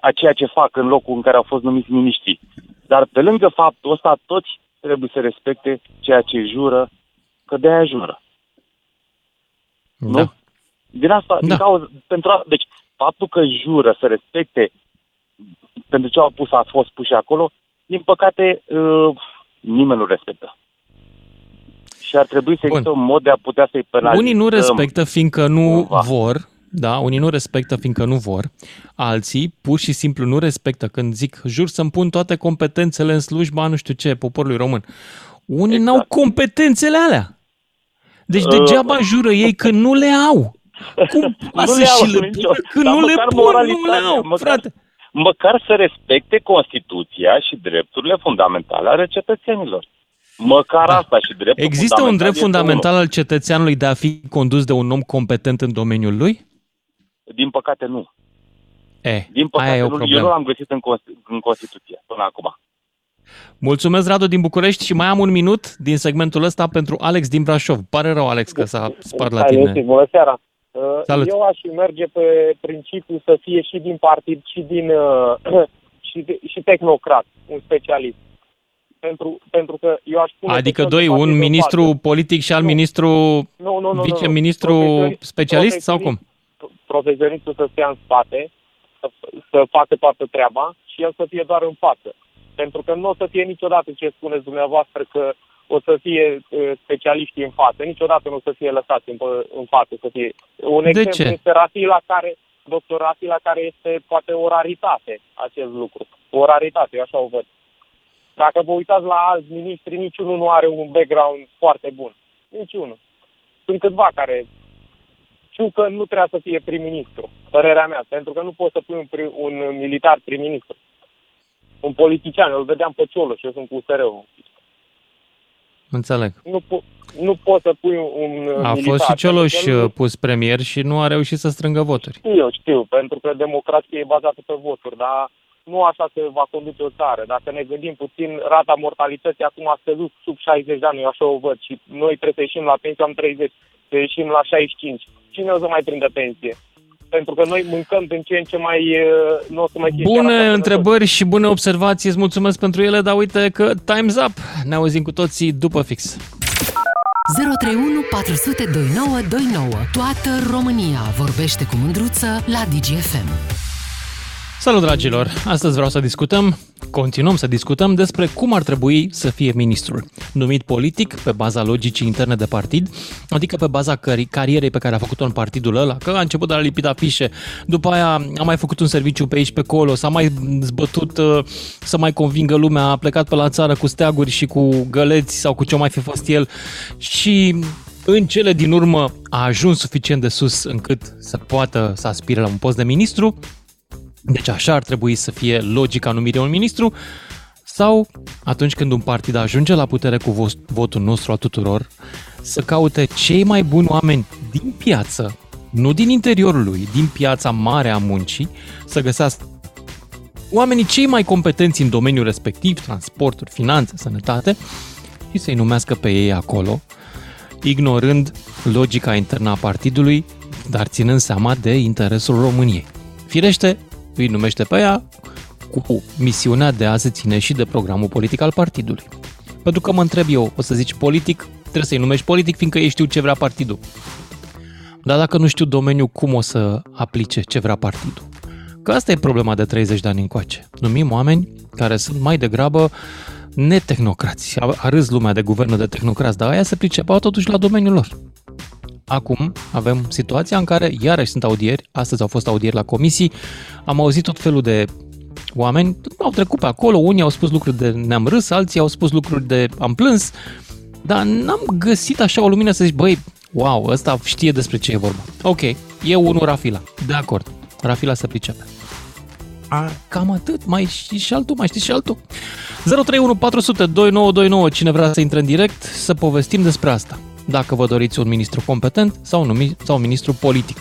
a ceea ce fac în locul în care au fost numiți miniștrii. Dar pe lângă faptul ăsta, toți trebuie să respecte ceea ce jură, că de-aia jură. Da. Nu? Din asta, din Da. cauza, pentru a, deci, faptul că jură să respecte pentru ce au pus, a fost puși acolo, din păcate, uh, nimeni nu respectă. Și ar trebui să existe un mod de a putea să-i penalizăm. Unii nu respectă fiindcă nu cumva. vor, da, unii nu respectă fiindcă nu vor, alții pur și simplu nu respectă când zic jur să-mi pun toate competențele în slujba nu știu ce, poporului român. Unii n-au competențele alea. Deci Exact. Uh, degeaba jură ei că nu le au. Cum poate Nu le să au și le nicio- pună când dar nu le măcar pun, nu le moralitatea, au, măcar- frate. Măcar să respecte Constituția și drepturile fundamentale ale cetățenilor. Măcar asta și dreptul Da. Există un fundamental drept este fundamental al cetățeanului de a fi condus de un om competent în domeniul lui? unul. Din păcate nu. E, Din păcate aia e o nu. Eu nu problemă. l-am găsit în, Const- în Constituție până acum. Mulțumesc, Radu din București și mai am un minut din segmentul ăsta pentru Alex din Brașov. Pare rău, Alex, că s-a spart la Salut, tine. bună seara. Uh, Salut. Eu aș merge pe principiu să fie și din partid și din uh, și, de, și tehnocrat, un specialist. Pentru, pentru că eu aș pune Adică pe doi, toate un partide ministru în față. politic și al Nu. ministru Nu, nu, nu, nu. viceministru Profesionist- specialist sau cum? Profesionistul să stea în spate, să, să facă toată treaba și el să fie doar în față. Pentru că nu o să fie niciodată ce spuneți dumneavoastră că o să fie uh, specialiștii în față. Niciodată nu o să fie lăsați în, în față să fie. Un De exemplu ce? este Ratila care, doctor Ratila, care este poate o raritate acest lucru. O raritate, eu așa o văd. Dacă vă uitați la alți miniștri, niciunul nu are un background foarte bun. Niciunul. Sunt câțiva care știu că nu trebuia să fie prim-ministru, părerea mea, pentru că nu poți să pui un, prim, un militar prim-ministru. Un politician, îl vedeam pe Cioloș, eu sunt cu USR-ul. Înțeleg. Nu, po- nu poți să pui un A militar. fost și Cioloș pentru că nu- uh, pus premier și nu a reușit să strângă voturi. Știu, știu, pentru că democrația e bazată pe voturi, dar nu așa se va conduce o țară. Dacă ne gândim puțin, rata mortalității acum a scăzut sub 60 de ani, eu așa o văd, și noi trebuie să ieșim la pensie, am 30, să ieșim la 65. Cine o să mai prindă pensie? Pentru că noi mâncăm din ce în ce mai... uh, Nu o să mai fie chiar Bune așa întrebări și bune observații, îți mulțumesc pentru ele, dar uite că time's up. Ne auzim cu toții după fix. 031 400 2929. Toată România vorbește cu mândruță la DGFM. Salut, dragilor! Astăzi vreau să discutăm, continuăm să discutăm despre cum ar trebui să fie ministrul. Numit politic pe baza logicii interne de partid, adică pe baza cări- carierei pe care a făcut-o în partidul ăla, că a început de la lipit afișe, după aia a mai făcut un serviciu pe aici, pe acolo, s-a mai zbătut uh, să mai convingă lumea, a plecat pe la țară cu steaguri și cu găleți sau cu ce mai fi fost el și în cele din urmă a ajuns suficient de sus încât să poată să aspire la un post de ministru, deci așa ar trebui să fie logica numirii unui ministru sau atunci când un partid ajunge la putere cu vo- votul nostru a tuturor, să caute cei mai buni oameni din piață, nu din interiorul lui, din piața mare a muncii, să găsească oamenii cei mai competenți în domeniul respectiv, transporturi, finanțe, sănătate, și să-i numească pe ei acolo, ignorând logica internă a partidului, dar ținând seama de interesul României. Firește, îi numește pe ea cu misiunea de a se ține și de programul politic al partidului. Pentru că mă întreb eu, o să zici politic, trebuie să-i numești politic, fiindcă ei știu ce vrea partidul. Dar dacă nu știu domeniul, cum o să aplice ce vrea partidul? Că asta e problema de 30 de ani încoace. Numim oameni care sunt mai degrabă netehnocrați. A, a râs lumea de guvernul de tehnocrați, dar aia se pricepeau totuși la domeniul lor. Acum avem situația în care iarăși sunt audieri, astăzi au fost audieri la comisii, am auzit tot felul de oameni, au trecut pe acolo, unii au spus lucruri de ne-am râs, alții au spus lucruri de am plâns, dar n-am găsit așa o lumină să zici, băi, wow, ăsta știe despre ce e vorba. Ok, e unul Rafila, de acord, Rafila se pricepe. A, cam atât, mai știi și altul, mai știi și altul. 031 400 2929, cine vrea să intre în direct, să povestim despre asta. Dacă vă doriți un ministru competent sau un, sau un ministru politic.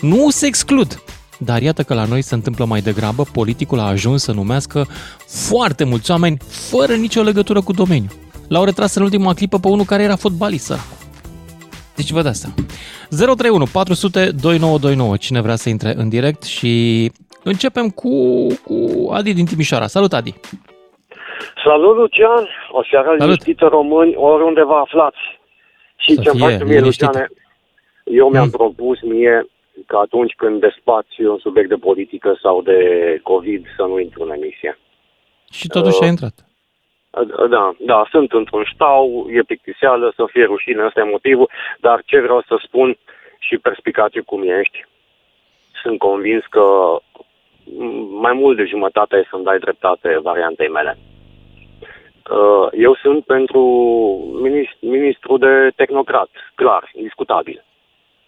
Nu se exclud, dar iată că la noi se întâmplă mai degrabă, politicul a ajuns să numească foarte mulți oameni fără nicio legătură cu domeniul. L-au retras în ultima clipă pe unul care era fotbalist sărac. Deci vă dați seama. 031 400 2929, cine vrea să intre în direct și începem cu, cu Adi din Timișoara. Salut, Adi! Salut, Lucian! O seară liniștită români, oriunde vă aflați. Și ce-mi face mie, Luciane, eu mi-am mm. propus mie că atunci când dezbați un subiect de politică sau de COVID să nu intru în emisie. Și totuși uh, a intrat. Uh, da, da, sunt într-un stau, e plictiseală, să fie rușine, ăsta e motivul, dar ce vreau să spun și perspicație cum ești, sunt convins că mai mult de jumătate e să-mi dai dreptate variantei mele. Uh, eu sunt pentru ministru de tehnocrat, clar, indiscutabil.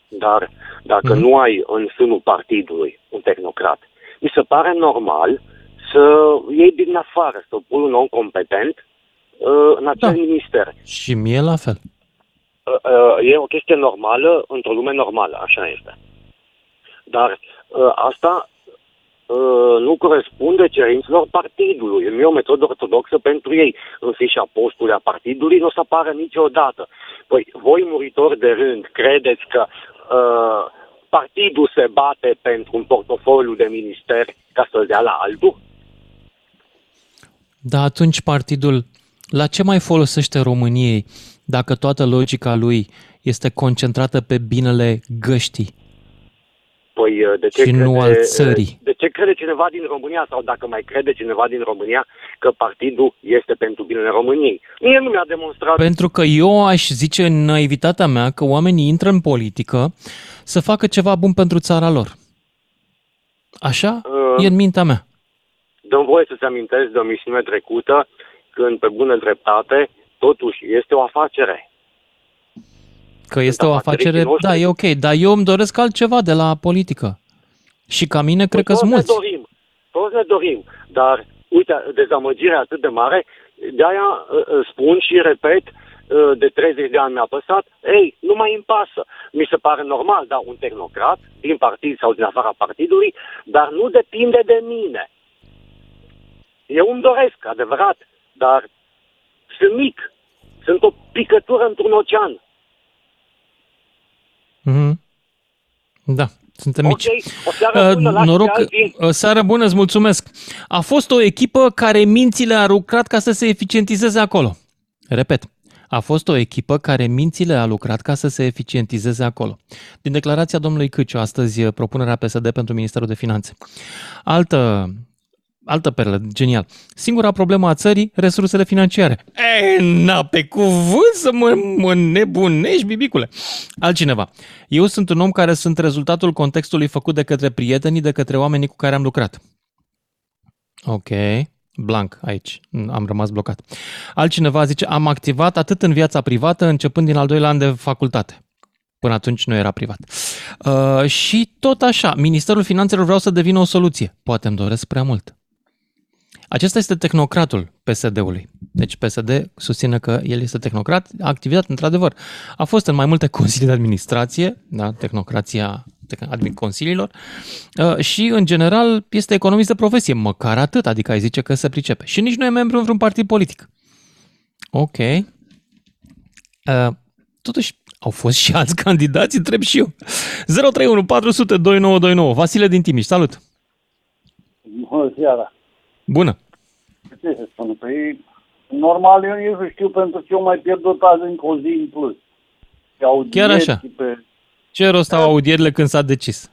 Dar dacă mm-hmm. nu ai în sânul partidului un tehnocrat, mi se pare normal să iei din afară, să pui un om competent uh, în acel da. minister. Și mie la fel. Uh, uh, e o chestie normală într-o lume normală, așa este. Dar uh, asta uh, nu corespunde cerințelor partidului. Nu e o metodă ortodoxă pentru ei. În fișa postului a partidului nu o să apară niciodată. Păi, voi muritori de rând, credeți că uh, partidul se bate pentru un portofoliu de minister ca să-l dea la altul? Da, atunci partidul la ce mai folosește României dacă toată logica lui este concentrată pe binele găștii? Păi de ce, și crede, nu al țării. de ce crede cineva din România sau dacă mai crede cineva din România că partidul este pentru binele României? Mie nu mi-a demonstrat... Pentru că eu aș zice în naivitatea mea că oamenii intră în politică să facă ceva bun pentru țara lor. Așa uh, e în mintea mea. Dăm voie să se amintesc de o misiune trecută când pe bună dreptate totuși este o afacere Că este o afacere, da, e ok, dar eu îmi doresc altceva de la politică. Și ca mine, cred că sunt mulți. dorim, toți ne dorim, dar uite, dezamăgirea atât de mare, de-aia uh, uh, spun și repet, uh, de 30 de ani mi-a păsat, ei, nu mai îmi pasă. Mi se pare normal, da, un tehnocrat din partid sau din afara partidului, dar nu depinde de mine. Eu îmi doresc, adevărat, dar sunt mic. Sunt o picătură într-un ocean. Mm-hmm. Da, suntem mici. Okay. O seară bună, uh, noroc, uh, seară bună, îți mulțumesc. A fost o echipă care mințile a lucrat ca să se eficientizeze acolo. Repet, a fost o echipă care mințile a lucrat ca să se eficientizeze acolo. Din declarația domnului Câciu, astăzi propunerea PSD pentru Ministerul de Finanțe. Altă altă perlă, genial. Singura problemă a țării, resursele financiare. E, na, pe cuvânt să mă, mă nebunești, bibicule. Altcineva. Eu sunt un om care sunt rezultatul contextului făcut de către prietenii, de către oamenii cu care am lucrat. Ok, blank aici, am rămas blocat. Altcineva zice, am activat atât în viața privată, începând din al doilea an de facultate. Până atunci nu era privat. Uh, și tot așa, Ministerul Finanțelor vreau să devină o soluție. Poate îmi doresc prea mult. Acesta este tehnocratul PSD-ului. Deci PSD susține că el este tehnocrat. A activat, într-adevăr, a fost în mai multe consilii de administrație, da, tehnocrația admin consiliilor, uh, și, în general, este economist de profesie, măcar atât, adică ai zice că se pricepe. Și nici nu e membru în vreun partid politic. Ok. Uh, totuși, au fost și alți candidați, întreb și eu. 031 400 2929. Vasile din Timiș, salut! Bună seara! Bună. Ce să spun? Păi, normal, eu nu știu pentru ce eu mai pierdut azi încă o zi în plus. Chiar așa. Pe... Ce rost au audierile când s-a decis?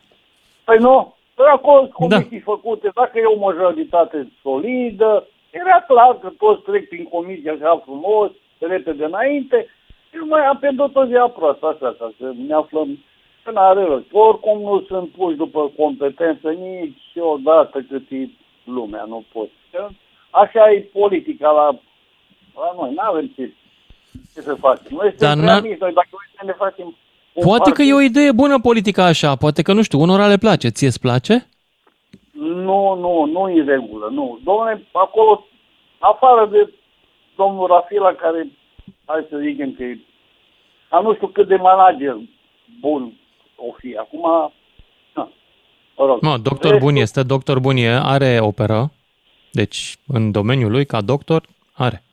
Păi nu, păi acolo sunt comisii da. făcute. Dacă e o majoritate solidă, era clar că toți trec prin comisie așa frumos, repede înainte Eu mai am pierdut-o de aproape, așa, ca să ne aflăm că n-are rost. Oricum nu sunt puși după competență niciodată cât e lumea, nu poți. Că Așa e politica la, la noi, nu avem ce, ce să facem. Noi Dar suntem prea n-a- mici, noi dacă vrem să ne facem un Poate că partid- e o idee bună politica așa, poate că, nu știu, unora le place. Ție îți place? Nu, nu, nu e regulă, nu. Domnule, acolo, afară de domnul Rafila, care, hai să zicem că e, dar nu știu cât de manager bun o fi. Acum, na, mă rog. Mă, doctor bun este, doctor bun e, are operă, deci în domeniul lui, ca doctor, are.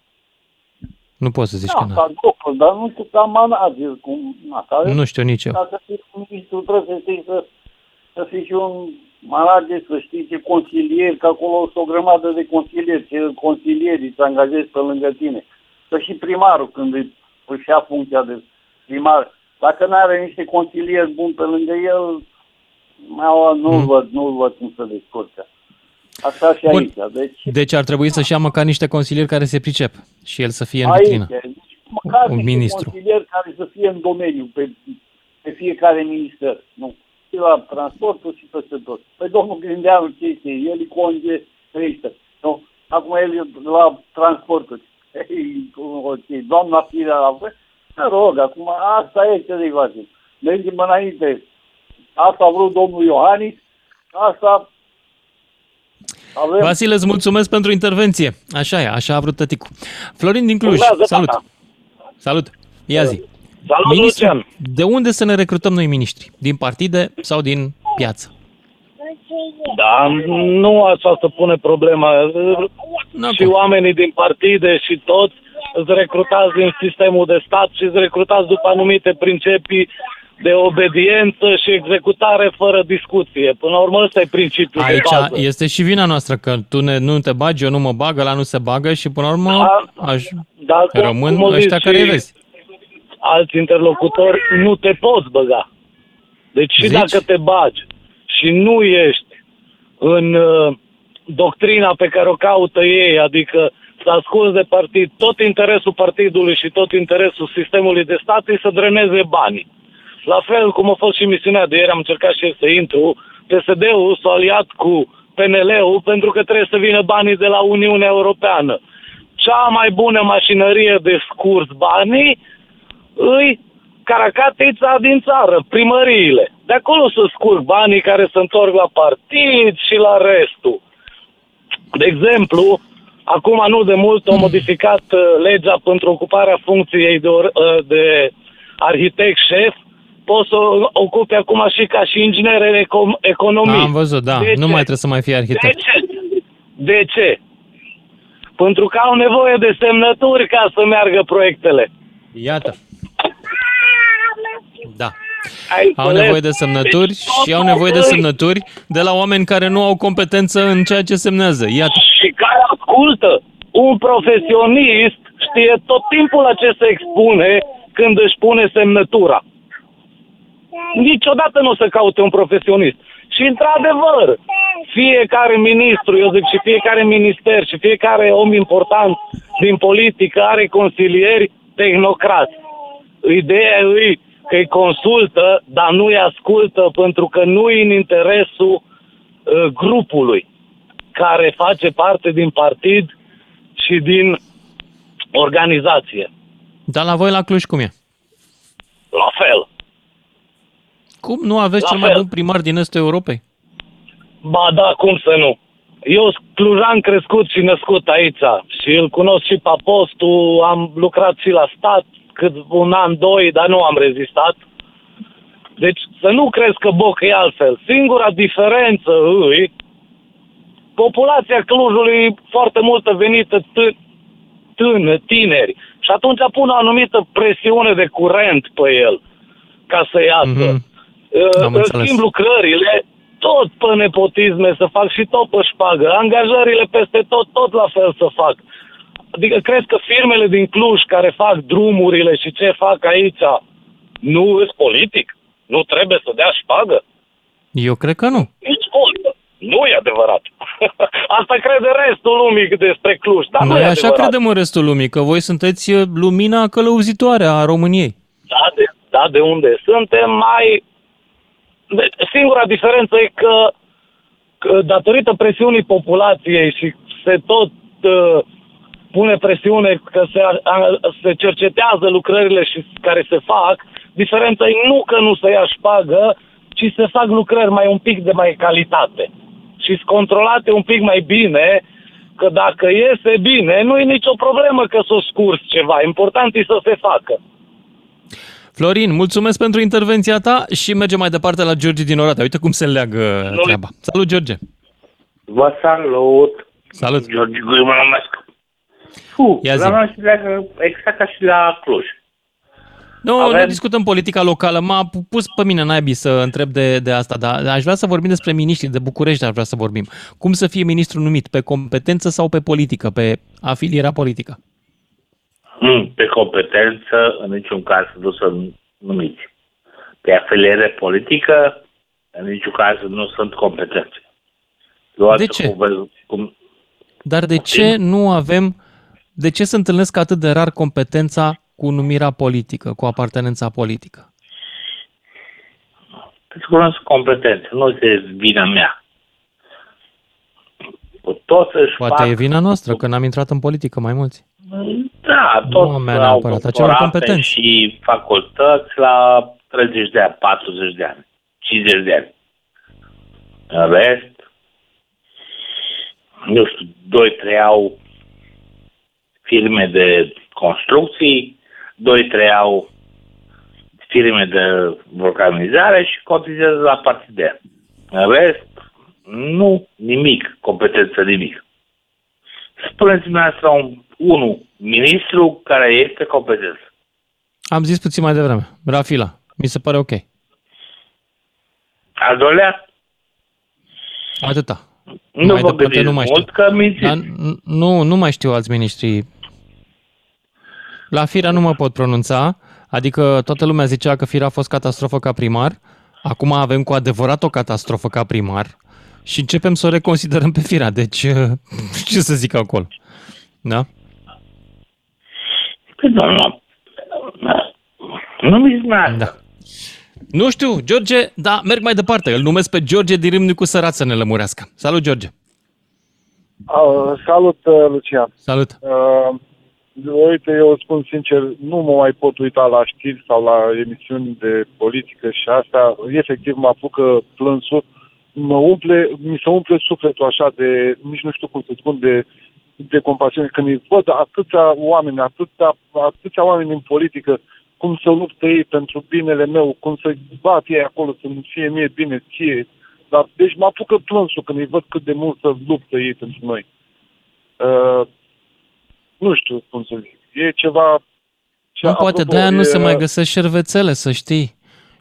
Nu poți să zici Da, că nu. ca doctor, dar nu știu ca manager, cum, na, care, Nu știu nici eu. Ca să fii un ministru, trebuie să știi să, să fii și un manager, să știi ce consilieri, că acolo sunt o grămadă de consilieri, ce consilieri îți angajezi pe lângă tine. Să și primarul, când îi- își ia funcția de primar, dacă nu are niște consilieri buni pe lângă el, mai nu-l Mhm. văd, nu-l văd cum să descurce. Așa și Bun. aici. Deci, Deci ar trebui să-și ia măcar niște consilieri care se pricep și el să fie în aici, vitrină. deci, măcar Un niște ministru. consilieri care să fie în domeniu, pe, pe fiecare minister. Nu. Și la transportul și peste tot. Pe domnul Grindeanu ce este? El e conge trăită. Nu? Acum el e la transportul. Ei, cum o ții, doamna Firea la voi. Mă rog, acum asta e ce de facem. Mergem înainte. Asta a vrut domnul Iohannis, asta avem... Vasile, îți mulțumesc pentru intervenție. Așa e, așa a vrut tăticul. Florin din Cluj, Urmează, salut. tata. Salut. Ia zi. Salut, Ministru, Lucian. de unde să ne recrutăm noi miniștri? Din partide sau din piață? Da, nu așa să pune problema. Și oamenii din partide și toți îți recrutați din sistemul de stat și îți recrutați după anumite principii de obediență și executare fără discuție. Până la urmă, ăsta e principiul de Aici bază. este și vina noastră că tu ne, nu te bagi, eu nu mă bag, la nu se bagă și până la urmă Da, aș, Dar cum- rămân cum o ăștia zici care îi și vezi. Alți interlocutori nu te poți băga. Deci și Zici? dacă te bagi și nu ești în uh, doctrina pe care o caută ei, adică să asculți de partid, tot interesul partidului și tot interesul sistemului de stat e să dreneze banii. La fel cum a fost și misiunea de ieri, am încercat și eu să intru, PSD-ul s-a aliat cu PNL-ul pentru că trebuie să vină banii de la Uniunea Europeană. Cea mai bună mașinărie de scurs banii îi caracatița din țară, primăriile. De acolo să scurg banii care se întorc la partid și la restul. De exemplu, acum nu de mult au modificat uh, legea pentru ocuparea funcției de, or- uh, de arhitect șef, poți să o ocupe acum și ca și inginer în ecom- economie. Am văzut, da. De nu ce? mai trebuie să mai fie De arhitect. ce? De ce? Pentru că au nevoie de semnături ca să meargă proiectele. Iată. Da. Ai Au înțeles? nevoie de semnături Deci, și au nevoie de semnături de la oameni care nu au competență în ceea ce semnează. Iată. Și care ascultă. Un profesionist știe tot timpul la ce se expune când își pune semnătura. Niciodată nu o să caute un profesionist. Și într-adevăr, fiecare ministru, eu zic și fiecare minister și fiecare om important din politică are consilieri tehnocrați. Ideea e că îi consultă, dar nu îi ascultă pentru că nu e în interesul uh, grupului care face parte din partid și din organizație. Dar la voi la Cluj cum e? La fel. Cum nu aveți La cel mai fel. bun primar din estul Europei? Ba da, cum să nu. Eu sunt clujan crescut și născut aici și îl cunosc și pe postul, am lucrat și la stat cât un an, doi, dar nu am rezistat. Deci să nu crezi că Boc e altfel. Singura diferență îi, populația Clujului e foarte multă venită t- tână, tineri. Și atunci pun o anumită presiune de curent pe el ca să iasă. Mhm. Uh, Am în înțeles. schimb, lucrările, tot pe nepotisme să fac și tot pe șpagă. Angajările peste tot, tot la fel să fac. Adică cred că firmele din Cluj care fac drumurile și ce fac aici nu sunt politic? Nu trebuie să dea șpagă? Eu cred că nu. Nici vorbă. Nu e adevărat. Asta crede restul lumii despre Cluj, dar nu Noi e așa adevărat. credem în restul lumii, că voi sunteți uh, lumina călăuzitoare a României. Da, de, da, de unde suntem mai... De, singura diferență e că, că datorită presiunii populației și se tot uh, pune presiune că se, a, a, se cercetează lucrările și care se fac, diferența e nu că nu se ia șpagă, ci se fac lucrări mai un pic de mai calitate și sunt controlate un pic mai bine, că dacă iese bine, nu e nicio problemă că s-o scurs ceva, important e să se facă. Florin, mulțumesc pentru intervenția ta și mergem mai departe la George din Oradea. Uite cum se leagă treaba. Salut, George! Vă salut! Salut! George Gui mă numesc. Fu, Ia zi. la noi se leagă exact ca și la Cluj. Nu, Avem- nu discutăm politica locală. M-a pus pe mine naibii să întreb de, de asta, dar aș vrea să vorbim despre miniștri de București, aș vrea să vorbim. Cum să fie ministru numit? Pe competență sau pe politică? Pe afilierea politică? Mm, Pe competență, în niciun caz nu sunt numiți. Pe afiliere politică, în niciun caz nu sunt competențe. Luați De ce? Cu, cum, Dar de ce nu avem, de ce se întâlnesc atât de rar competența cu numirea politică, cu apartenența politică? pentru că nu sunt competențe, nu este vina mea. Toți își Poate fac e vina noastră că n-am intrat în politică mai mulți. Da, Nu toți a mea au neapărat, a celor doctorate competenți. și facultăți la 30 de ani, 40 de ani, 50 de ani. În rest, nu știu, 2-3 au firme de construcții, 2-3 au firme de organizare și cotizează la partide. În rest, nu, nimic, competență nimic. Spuneți dumneavoastră un, unul, ministru care este competent. Am zis puțin mai devreme. Rafila. Mi se pare ok. Al doilea, Atâta. nu Mai vă departe gândiți nu mai mult știu. că mințiți. Dar n- nu, nu mai știu alți miniștri. La Firea nu mă pot pronunța, adică toată lumea zicea că Firea a fost catastrofă ca primar. Acum avem cu adevărat o catastrofă ca primar și începem să o reconsiderăm pe Firea. Deci, ce să zic acolo? Da? Păi, nu, nu. Nu mi Da. Nu știu, George, da, merg mai departe. Îl numesc pe George din Râmnicu Sărat să ne lămurească. Salut, George! Uh, salut, uh, Lucian. Salut! Uh, uite, eu spun sincer, nu mă mai pot uita la știri sau la emisiuni de politică și asta, efectiv mă apucă plânsul, mă umple, mi se umple sufletul așa de, nici nu știu cum să spun, de, de compasiune. Când îi văd atâția oameni, atâția, atâția oameni în politică, cum să luptă ei pentru binele meu, cum să bat ei acolo, să-mi fie mie bine, ție. Dar, deci mă apucă plânsul când îi văd cât de mult să luptă ei pentru noi. Uh, nu știu cum să zic. E ceva... Ce, Nu, poate apropo, de-aia nu e, se mai găsesc șervețele, să știi.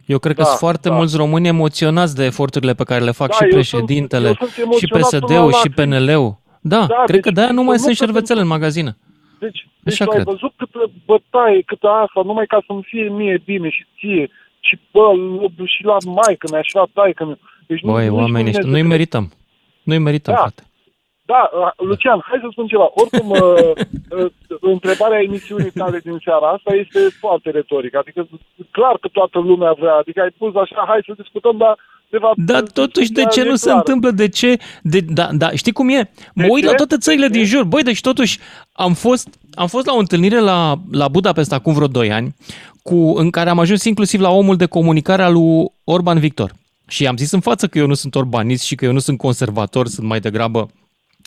Eu cred că Da, sunt foarte da. mulți români emoționați de eforturile pe care le fac Da, și eu președintele, sunt- eu sunt și emoționat până la PSD-ul, și lacrimi. PNL-ul. Da, Da, cred că deci de-aia nu mai să sunt nu- șervețele în magazină. Deci, deci Așa tu ai cred. văzut câtă bătaie, câtă asta, numai ca să-mi fie mie bine și ție. Și bă, l- și la maică mea, și la taică mea. Deci nu- Băi, nici oamenii nu ăștia, vine nu-i să- merităm. Nu-i merităm, Da. frate. Da, uh, Lucian, hai să spun ceva. Oricum, uh, uh, întrebarea emisiunii tale din seara asta este foarte retorică. Adică, clar că toată lumea vrea. Adică ai pus așa, hai să discutăm, dar de fapt... Dar totuși, de ce e nu se clar. întâmplă? De ce? De, da, da, știi cum e? Mă De uit ce? la toate țările din jur. Băi, deci totuși am fost, am fost la o întâlnire la, la Budapesta acum vreo 2 ani, cu, în care am ajuns inclusiv la omul de comunicare al lui Orban Victor. Și am zis în față că eu nu sunt orbanist și că eu nu sunt conservator, sunt mai degrabă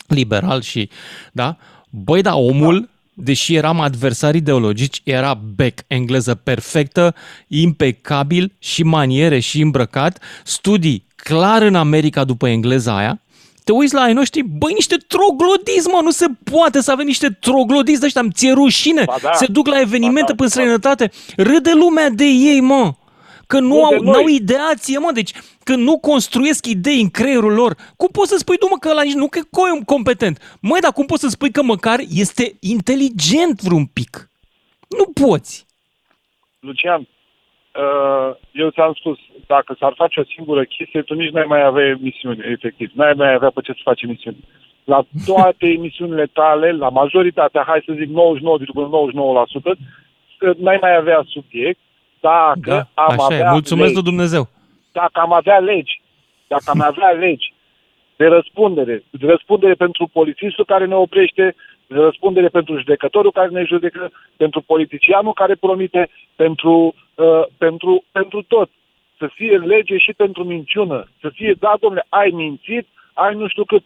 liberal și, da? Băi, da, omul, deși eram adversari ideologici, era bec, engleză perfectă, impecabil și maniere și îmbrăcat, studii clar în America după engleza aia, te uiți la ai noștri, băi, niște troglodism, mă, nu se poate să avem niște troglodism de ăștia, îmi ție rușine, da. se duc la evenimente până în străinătate, râde lumea de ei, mă, că nu Nu, au, de noi. n-au ideație, mă, deci când nu construiesc idei în creierul lor, cum poți să spui, du mă, că ăla nici nu că e competent. Măi, dar cum poți să spui că măcar este inteligent vreun pic? Nu poți. Lucian, uh, eu ți-am spus, dacă s-ar face o singură chestie, tu nici n-ai mai avea emisiuni, efectiv. N-ai mai avea pe ce să faci emisiuni. La toate emisiunile tale, la majoritatea, hai să zic 99,99%, că n-ai mai avea subiect dacă Da, am așa avea e. Mulțumesc legi. lui Dumnezeu. Dacă am avea legi, dacă am avea legi de răspundere, de răspundere pentru polițistul care ne oprește, de răspundere pentru judecătorul care ne judecă, pentru politicianul care promite, pentru, uh, pentru, pentru tot. Să fie lege și pentru minciună. Să fie, da, domnule, ai mințit, ai nu știu cât.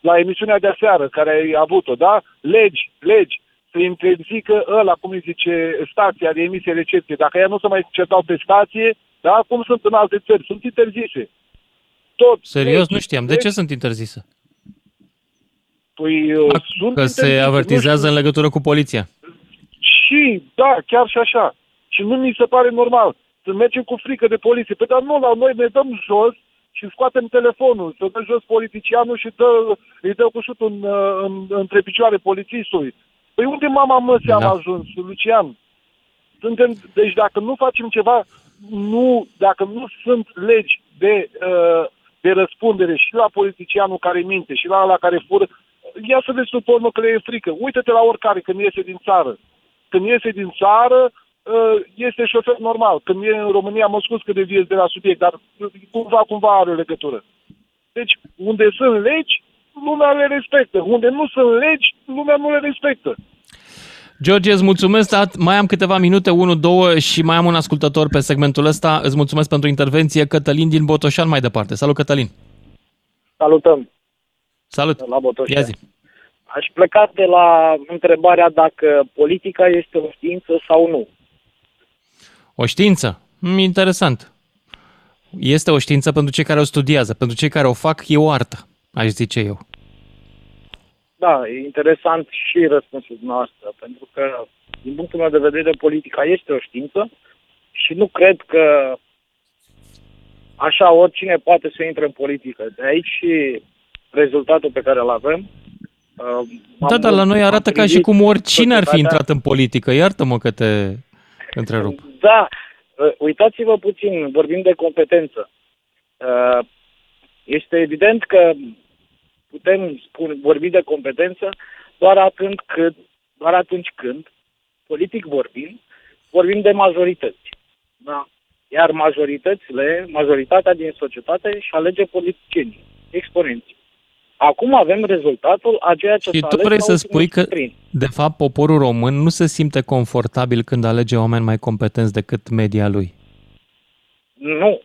La emisiunea de aseară care ai avut-o, da? Legi, legi. Să interzică ăla, cum îi zice, stația de emisie recepție. Dacă ea nu se mai certau pe stație, da, cum sunt în alte țări, sunt interzise. Tot. Serios, legi, nu știam. De legi. ce sunt interzise? Păi, uh, sunt Că se interzise, nu avertizează știu. în legătură cu poliția. Și, da, chiar și așa. Și nu mi se pare normal să mergem cu frică de poliție. Pe dar nu, la noi ne dăm jos și scoatem telefonul, să dă jos politicianul și dă, îi dă cu șutul în, uh, în, între picioare polițistului. Păi unde mama măsii am Da. ajuns, Lucian? Suntem, deci dacă nu facem ceva, nu, dacă nu sunt legi de, uh, de răspundere și la politicianul care minte și la la care fură, ia să vezi tu pe urmă că le e frică. Uită-te la oricare când iese din țară. Când iese din țară, uh, este șofer normal. Când e în România, mă scuz că deviez de la subiect, dar cumva, cumva are o legătură. Deci, unde sunt legi, lumea le respectă. Unde nu sunt legi, lumea nu le respectă. George, îți mulțumesc, dar mai am câteva minute, 1-2 și mai am un ascultător pe segmentul ăsta. Îți mulțumesc pentru intervenție. Cătălin din Botoșan mai departe. Salut, Cătălin. Salutăm Salut. la Botoșani. Ia zi. Aș pleca de la întrebarea dacă politica este o știință sau nu. O știință? Mm, interesant. Este o știință pentru cei care o studiază. Pentru cei care o fac, e o artă, aș zice eu. Da, e interesant și răspunsul dumneavoastră, pentru că, din punctul meu de vedere, politica este o știință și nu cred că așa oricine poate să intre în politică. De aici și rezultatul pe care îl avem. Uh, Da, am dar la noi am arată ca și privit cum oricine ar fi societatea- intrat în politică. Iartă-mă că te întrerup. Da, uh, uitați-vă puțin, vorbim de competență. Uh, Este evident că putem spune, vorbi de competență doar atunci când, doar atunci când, politic vorbind, vorbim de majorități. Da? Iar majoritățile, majoritatea din societate își alege politicienii, exponenții. Acum avem rezultatul a ceea ce Și s-a tu ales vrei la să ultimul spui că, scrutin. de fapt, poporul român nu se simte confortabil când alege oameni mai competenți decât media lui. Nu.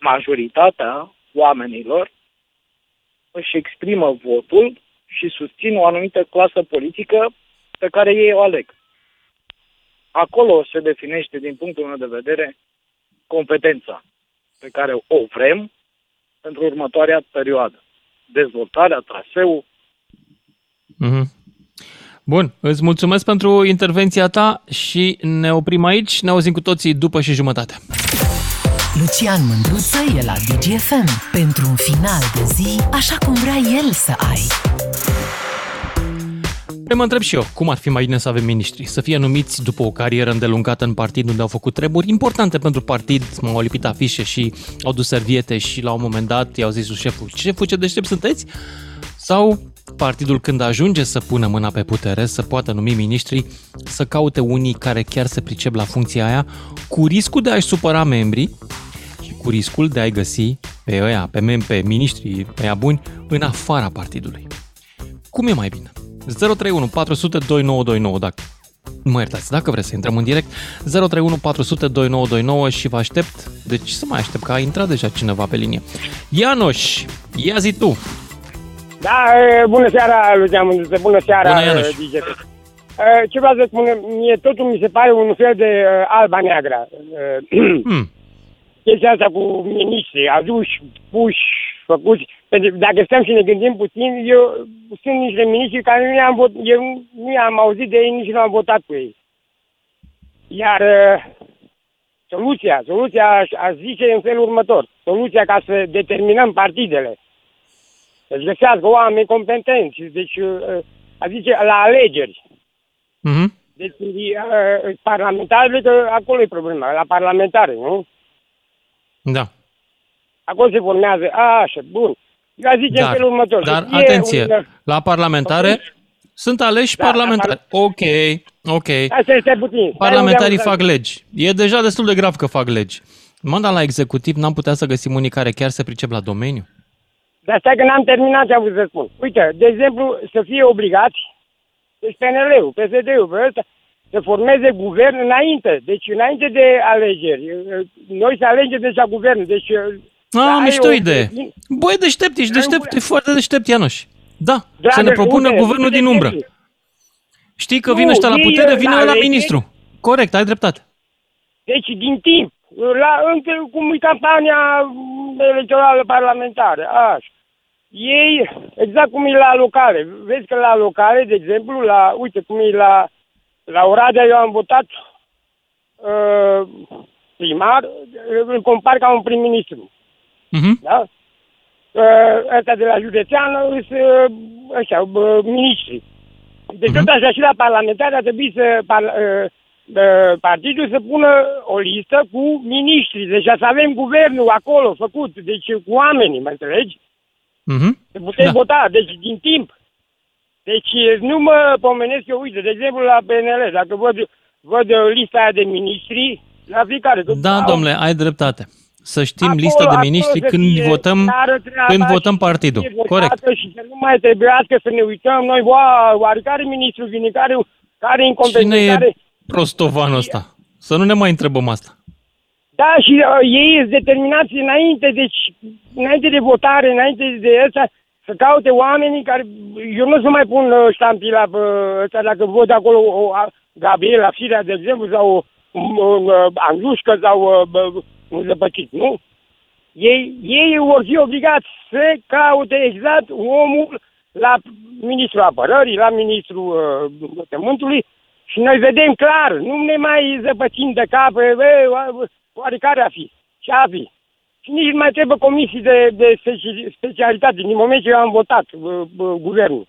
Majoritatea oamenilor își exprimă votul și susțin o anumită clasă politică pe care ei o aleg. Acolo se definește, din punctul meu de vedere, competența pe care o vrem pentru următoarea perioadă. Dezvoltarea, traseul, Mhm. Bun, îți mulțumesc pentru intervenția ta și ne oprim aici. Ne auzim cu toții după și jumătate. Lucian Mândruță e la DGFM pentru un final de zi așa cum vrea el să ai. Păi mă întreb și eu, cum ar fi mai bine să avem miniștri? Să fie numiți după o carieră îndelungată în partid unde au făcut treburi importante pentru partid, mă, au lipit afișe și au dus serviete și la un moment dat i-au zis lui șeful, șeful ce deștept sunteți? Sau partidul când ajunge să pună mâna pe putere, să poată numi miniștri, să caute unii care chiar se pricep la funcția aia, cu riscul de a-și supăra membrii și cu riscul de a-i găsi pe ăia, pe mem, pe miniștri, pe ăia buni, în afara partidului. Cum e mai bine? 031 400 2929 dacă Mă iertați, dacă vreți să intrăm în direct 031 400 2929 și vă aștept Deci să mai aștept că a intrat deja cineva pe linie Ianoș, ia zi tu Da, e, bună seara, Lucian Mândruță, bună seara, Bună, Ianuș. e, DJ. E, Ce vreau să spun, mie totul mi se pare un fel de uh, alba neagră. Uh, hmm. Chestia asta cu miniștri, aduși, puși, făcuți. Pentru că dacă stăm și ne gândim puțin, eu sunt niște miniștri care nu i-am vot, eu nu i-am auzit de ei, nici nu am votat cu ei. Iar uh, soluția, soluția aș, aș zice în felul următor. Soluția ca să determinăm partidele să-și găsească oameni competenți. Deci, uh, a zice, la alegeri. Mhm. Deci, uh, parlamentarele, că acolo e problema, la parlamentare, nu? Da. Acolo se formează, a, așa, bun. Eu aș zice în Dar, felul următor. dar să fie atenție, un- la parlamentare sunt aleși Da, la parlamentari. Ok, ok. Asta este puțin. Stai Parlamentarii unde am- fac legi. E deja destul de grav că fac legi. Mă, dar la executiv n-am putea să găsim unii care chiar se pricep la domeniu? Dar stai că n-am terminat ce am vrut să spun. Uite, de exemplu, să fie obligați, deci PNL-ul, PSD-ul, pe ăsta, să formeze guvern înainte. Deci înainte de alegeri. Noi să alegem deja guvernul. Deci, A, ai mișto o- idee. Băi, deștept, ești deștept, e foarte deștept, Ianoș. Da, Dragă, să ne propună uite, guvernul uite din de umbră. exemplu. Știi că Nu, vine ăștia la ei, putere, vine la la alegeri- ministru. Corect, ai dreptate. Deci din timp, la, încă cum e campania mm, electorală parlamentară, așa. Ei, exact cum e la locale. Vezi că la locale, de exemplu, la, uite cum e la, la Oradea, eu am votat uh, primar, îl compar ca un prim-ministru. Mhm. Da? Uh, ăsta de la județeană sunt uh, ăștia, uh, ministri. Deci tot așa și la parlamentare ar trebui să par, uh, uh, partidul să pună o listă cu miniștri. Deci să avem guvernul acolo făcut, deci cu oamenii, mă înțelegi? Mhm. Să putem da. vota, deci din timp. Deci nu mă pomenesc eu, uite, de exemplu la PNL, dacă văd, văd uh, lista aia de miniștri, la fiecare. tot Da, au- domnule, ai dreptate. Să știm Acolo- lista de acolo miniștri să când fie votăm, clară treaba când și votăm să partidul. fie votată Corect. Și să nu mai trebuiască să ne uităm noi, oa, oare care ministru vine, care, care e incompetent, Cine care... e prostovanul ăsta? Să nu ne mai întrebăm asta. Da, și uh, ei sunt determinați înainte, deci înainte de votare, înainte de asta, să caute oamenii care... Eu nu să mai pun uh, ștampii la uh, ăsta, dacă văd acolo o a- Gabriela Firea, de exemplu, sau un, un uh, Anjușcă sau uh, bă, un zăpăcit, nu? Ei, ei vor fi obligați să caute exact omul la ministrul apărării, la ministrul uh, învățământului și noi vedem clar, nu ne mai zăpățim de cap, bă, oa- oare care a fi? Ce a fi? Și nici nu mai trebuie comisii de, de speci- specialitate, din moment ce eu am votat bă, bă, guvernul.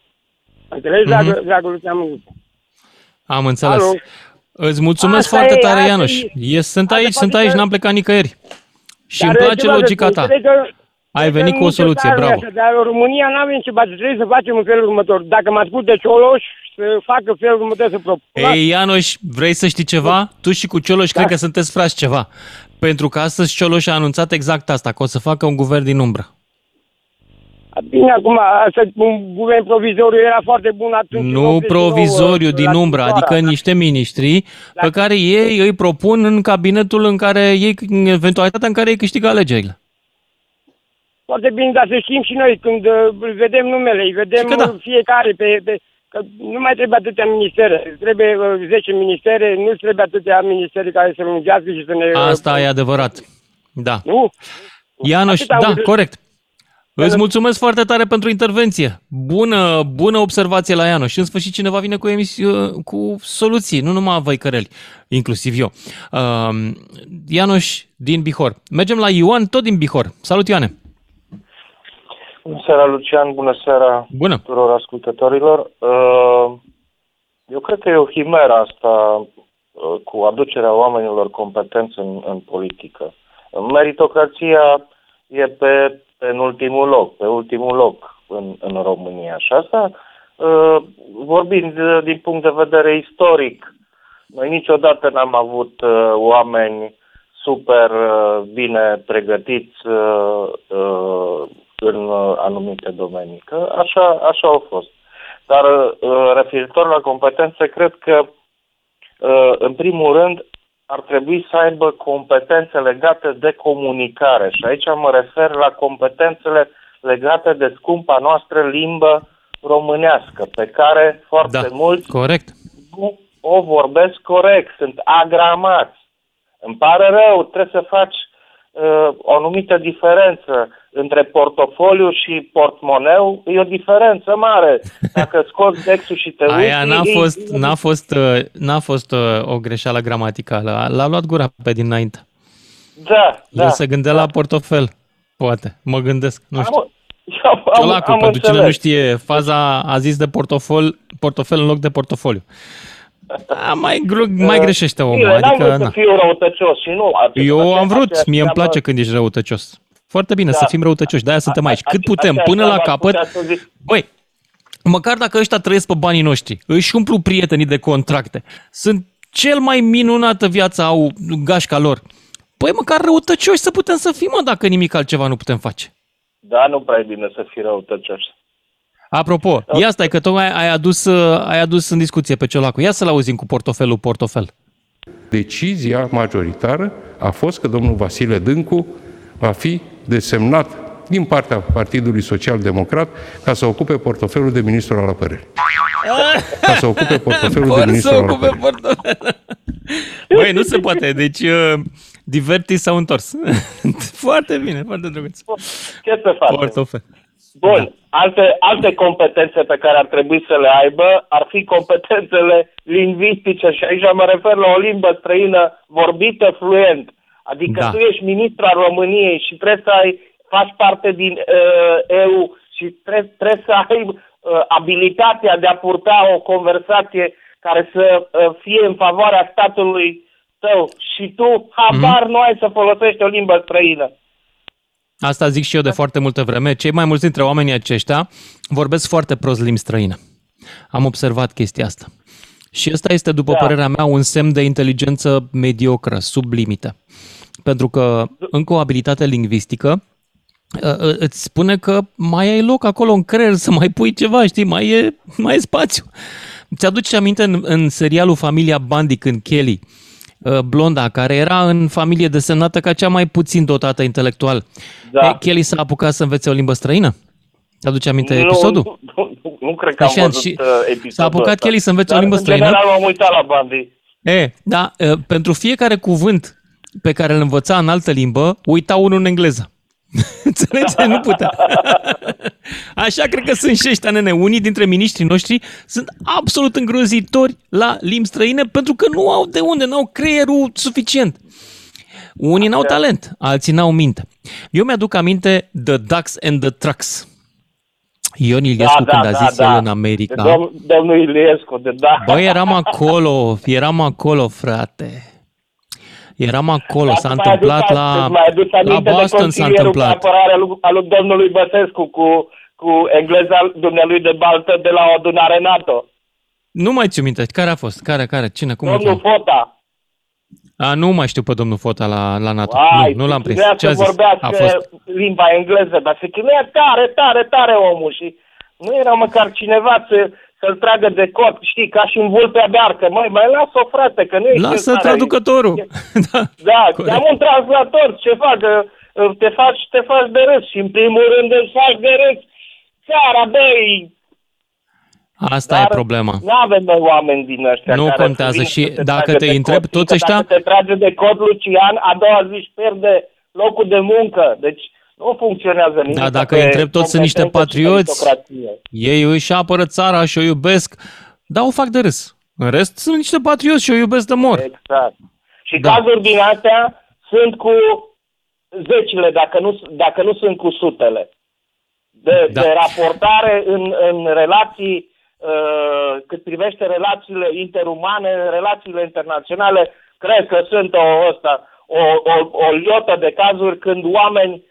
Înțelegi, Mhm. dragă, dragă Lucian Mânguță? Am înțeles. Alo? Îți mulțumesc Asta foarte e, tare, asta Ianuș. e. E, sunt Asta aici, sunt poate aici, că- n-am plecat nicăieri. Și Dar, îmi place ceva de logica spus, ta. cred că- Ai cred că venit cu o nici soluție, țară nu e bravo. așa, Dar în România nu avem ce face. Trebuie să facem în felul următor. Dacă m-ați pus de Cioloș, să facă felul următor să propun. Ei, Ianuș, vrei să știi ceva? Tu și cu Cioloș Da. cred că sunteți frați ceva. Pentru că astăzi Cioloș a anunțat exact asta, că o să facă un guvern din umbră. Bine, acum, asta, un guvern provizoriu era foarte bun atunci. în Nu 89, provizoriu din la umbră, Timișoara. adică niște miniștri pe care ei îi propun în cabinetul în care ei, în eventualitatea în care ei câștigă alegerile. Foarte bine, dar să știm și noi, când uh, îl vedem numele, îi vedem că da. uh, fiecare pe, pe... Că nu mai trebuie atâtea ministere. Trebuie uh, 10 ministere, nu trebuie atâtea ministere care să lungească și să ne... Asta e adevărat. Da. Nu? Ianuș, Atât am da, vrut. corect. Îți mulțumesc foarte tare pentru intervenție. Bună, bună observație la Ianuș. Și în sfârșit cineva vine cu, emisi- cu soluții, nu numai văicăreli, inclusiv eu. Uh, Ianuș din Bihor. Mergem la Ioan, tot din Bihor. Salut, Ioane! Bună seara, Lucian, bună seara Bună. tuturor ascultătorilor. Uh, Eu cred că e o himeră asta uh, cu aducerea oamenilor competenți în, în politică. Meritocrația e pe penultimul loc, pe ultimul loc în, în România. Și asta, uh, vorbind uh, din punct de vedere istoric, noi niciodată n-am avut uh, oameni super uh, bine pregătiți uh, uh, în uh, anumite domenii. Că așa, așa au fost. Dar uh, referitor la competențe, cred că uh, în primul rând ar trebui să aibă competențe legate de comunicare și aici mă refer la competențele legate de scumpa noastră limbă românească, pe care foarte Da, mulți corect. nu o vorbesc corect, sunt agramați. Îmi pare rău, trebuie să faci uh, o anumită diferență între portofoliu și portmoneu. E o diferență mare. Dacă scoți dexul și te uiți... Aia n-a e- fost, n-a fost, uh, n-a fost uh, o greșeală gramaticală. L-a luat gura pe dinainte. Da, da. El se gândea la portofel. Poate. Mă gândesc. Nu știu. Am, am, am, Ciolacul, am pentru cine înțeles. nu știe, faza a zis de portofel, portofel în loc de portofoliu. A, mai, gru- mai greșește omul. Bine, n-am Adică, vrut să na. fiu răutăcios și nu. Eu am vrut, aceeași mie îmi treabă- place când ești răutăcios. Foarte bine, Da. să fim răutăcioși, de-aia suntem aici. Cât Ace- putem, aceeași până la treabă ar capăt. putea să zic. Băi, măcar dacă ăștia trăiesc pe banii noștri, își umplu prietenii de contracte, sunt cel mai minunată viață au gașca lor. Păi măcar răutăcioși să putem să fim, mă, dacă nimic altceva nu putem face. Da, nu prea e bine să fii răutăcios. Apropo, ia stai că tocmai ai adus, uh, ai adus în discuție pe Ciolacu. Ia să-l auzim cu portofelul portofel. Decizia majoritară a fost că domnul Vasile Dâncu va fi desemnat din partea Partidului Social Democrat ca să ocupe portofelul de ministru al apărării. Ca să ocupe portofelul de Vor ministru să al ocupe apărării. portofel. Băi, nu se poate. Deci, uh, divertii s-au întors. foarte bine, foarte drăguț. Ce să facem? Portofel. Bun, da. alte, alte competențe pe care ar trebui să le aibă ar fi competențele lingvistice și aici mă refer la o limbă străină vorbită fluent. Adică Da. da. tu ești ministru al României și trebuie să ai, faci parte din uh, EU și trebuie, trebuie să ai uh, abilitatea de a purta o conversație care să uh, fie în favoarea statului tău și tu habar Mhm. nu ai să folosești o limbă străină. Asta zic și eu de foarte multă vreme. Cei mai mulți dintre oamenii aceștia vorbesc foarte prost limbi străină. Am observat chestia asta. Și ăsta este, după da. părerea mea, un semn de inteligență mediocră, sub limită. Pentru că încă o abilitate lingvistică uh, uh, îți spune că mai ai loc acolo în creier să mai pui ceva, știi, mai e, mai e spațiu. Ți-aduce aminte în, în serialul Familia Bundy când Kelly, uh, blonda, care era în familie desemnată ca cea mai puțin dotată intelectual. Da. E, Kelly s-a apucat să învețe o limbă străină? Ți-aduce aminte Nu, episodul? Nu, nu, nu cred că am Deci, văzut și- uh, episodul s-a apucat ăsta. Kelly să învețe o Dar, limbă în străină? general m-am uitat la Bandi. E, da, e, pentru fiecare cuvânt pe care îl învăța în altă limbă, uita unul în engleză. Înțelegi? Nu putea. Așa cred că sunt și ăștia, nene. Unii dintre miniștrii noștri sunt absolut îngrozitori la limbi străine pentru că nu au de unde, nu au creierul suficient. Unii n-au talent, alții n-au minte. Eu mi-aduc aminte The Ducks and the Trucks. Ion Iliescu când a zis el în America. De domn, domnul Iliescu, de da. Băi, eram acolo, eram acolo, frate. Eram acolo, s-a Îți mai întâmplat aduc- la, îți mai aduc la aminte de Boston s-a consilierul de întâmplat. apărare al lui, al lui domnului Băsescu cu, cu engleza dumnealui de baltă de la o adunare NATO. Nu mai ți minte, care a fost? Care, care, cine, cum îl Domnul cheamă? Fota. A, nu mai știu pe domnul Fota la, la NATO. Ai, nu, nu l-am prins. vrea Ce a să zis? vorbească A fost. limba engleză, dar se chinuia tare, tare, tare omul și nu era măcar cineva să, să-l tragă de cot, știi, ca și în vulpea bearcă. Măi, mai lasă-o, frate, că nu e Lasă traducătorul. Da, am un translator, ce fac? Uh, Te faci, te faci de râs și în primul rând îți faci de râs. Țara, băi, Asta Dar e problema. nu avem noi oameni din ăștia Nu care contează să vină și să te dacă tragă te de întreb, cot, toți fiindcă ăștia- Dacă te trage de cot Lucian, a doua zi își pierde locul de muncă. Deci nu funcționează nimic. Da, dacă pe îi întreb, toți sunt niște competență și patrioți. meritocrație. Ei își apără țara și o iubesc, dar o fac de râs. În rest, sunt niște patrioți și o iubesc de mor. Exact. Și Da. cazuri din astea sunt cu zecile, dacă nu, dacă nu sunt cu sutele. De, Da. de raportare în, în relații, uh, cât privește relațiile interumane, relațiile internaționale, cred că sunt o, ăsta, o, o, o liotă de cazuri când oameni uh,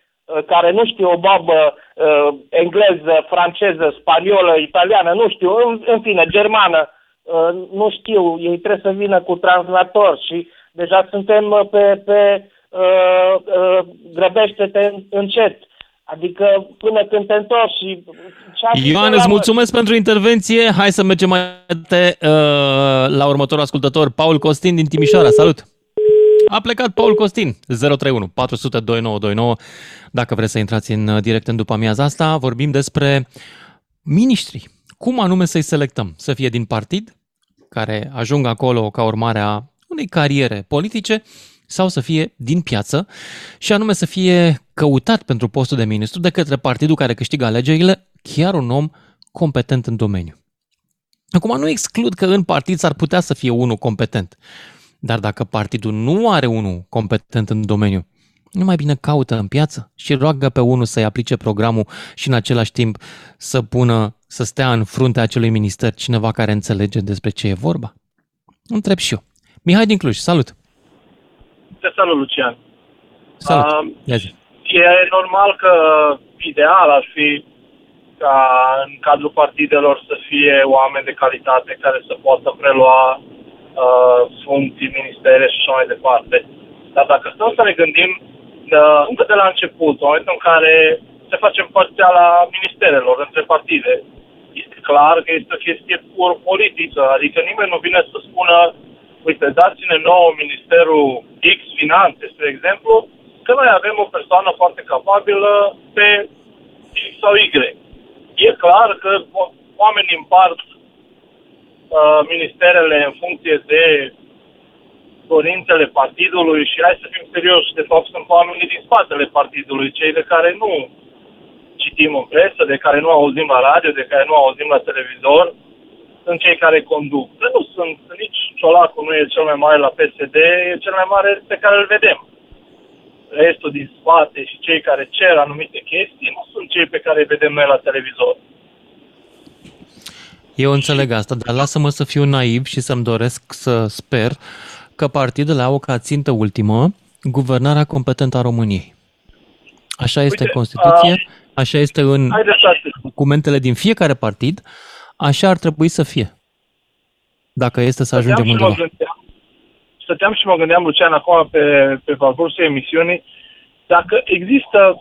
care nu știu o babă uh, engleză, franceză, spaniolă, italiană, nu știu, în, în fine, germană, uh, nu știu, ei trebuie să vină cu translator și deja suntem uh, pe, pe uh, uh, grăbește-te încet. Adică până când te întorci și... ce-a- Ioan, îți mulțumesc pentru intervenție. Hai să mergem mai departe uh, la următorul ascultător, Paul Costin din Timișoara. Salut! A plecat Paul Costin, 031 400 2929. Dacă vreți să intrați în uh, direct în după amiaza asta, vorbim despre miniștri. Cum anume să-i selectăm? Să fie din partid, care ajung acolo ca urmare a unei cariere politice, sau să fie din piață și anume să fie căutat pentru postul de ministru de către partidul care câștigă alegerile chiar un om competent în domeniu. Acum nu exclud că în partid s-ar putea să fie unul competent, dar dacă partidul nu are unul competent în domeniu, nu mai bine caută în piață și roagă pe unul să-i aplice programul și în același timp să pună, să stea în fruntea acelui minister cineva care înțelege despre ce e vorba. Întreb și eu. Mihai din Cluj, salut! Te salut, Lucian. Salut! Um, Ia zi. E normal că ideal ar fi ca în cadrul partidelor să fie oameni de calitate care să poată prelua uh, funcții, ministere și așa mai departe. Dar dacă stăm să ne gândim uh, încă de la început, în momentul în care se face împărțeala ministerelor între partide, este clar că este o chestie pur politică, adică nimeni nu vine să spună uite, dați-ne nouă Ministerul X Finanțe, spre exemplu, că noi avem o persoană foarte capabilă pe X sau Y. E clar că o- oamenii împart uh, ministerele în funcție de dorințele partidului și hai să fim serioși, de fapt sunt oamenii din spatele partidului, cei de care nu citim în presă, de care nu auzim la radio, de care nu auzim la televizor, sunt cei care conduc. Că nu sunt, nici Ciolacu nu e cel mai mare la PSD, e cel mai mare pe care îl vedem. Restul din spate și cei care cer anumite chestii nu sunt cei pe care îi vedem noi la televizor. Eu înțeleg asta, dar lasă-mă să fiu naiv și să-mi doresc să sper că partidele au ca țintă ultimă guvernarea competentă a României. Așa este în Uite, Constituție, uh, așa este în Ai dreptate. documentele din fiecare partid, așa ar trebui să fie. Dacă este să ajungem Stăteam și mă undeva. gândeam, stăteam și mă gândeam, Lucian, acum pe, pe parcursul emisiunii, dacă există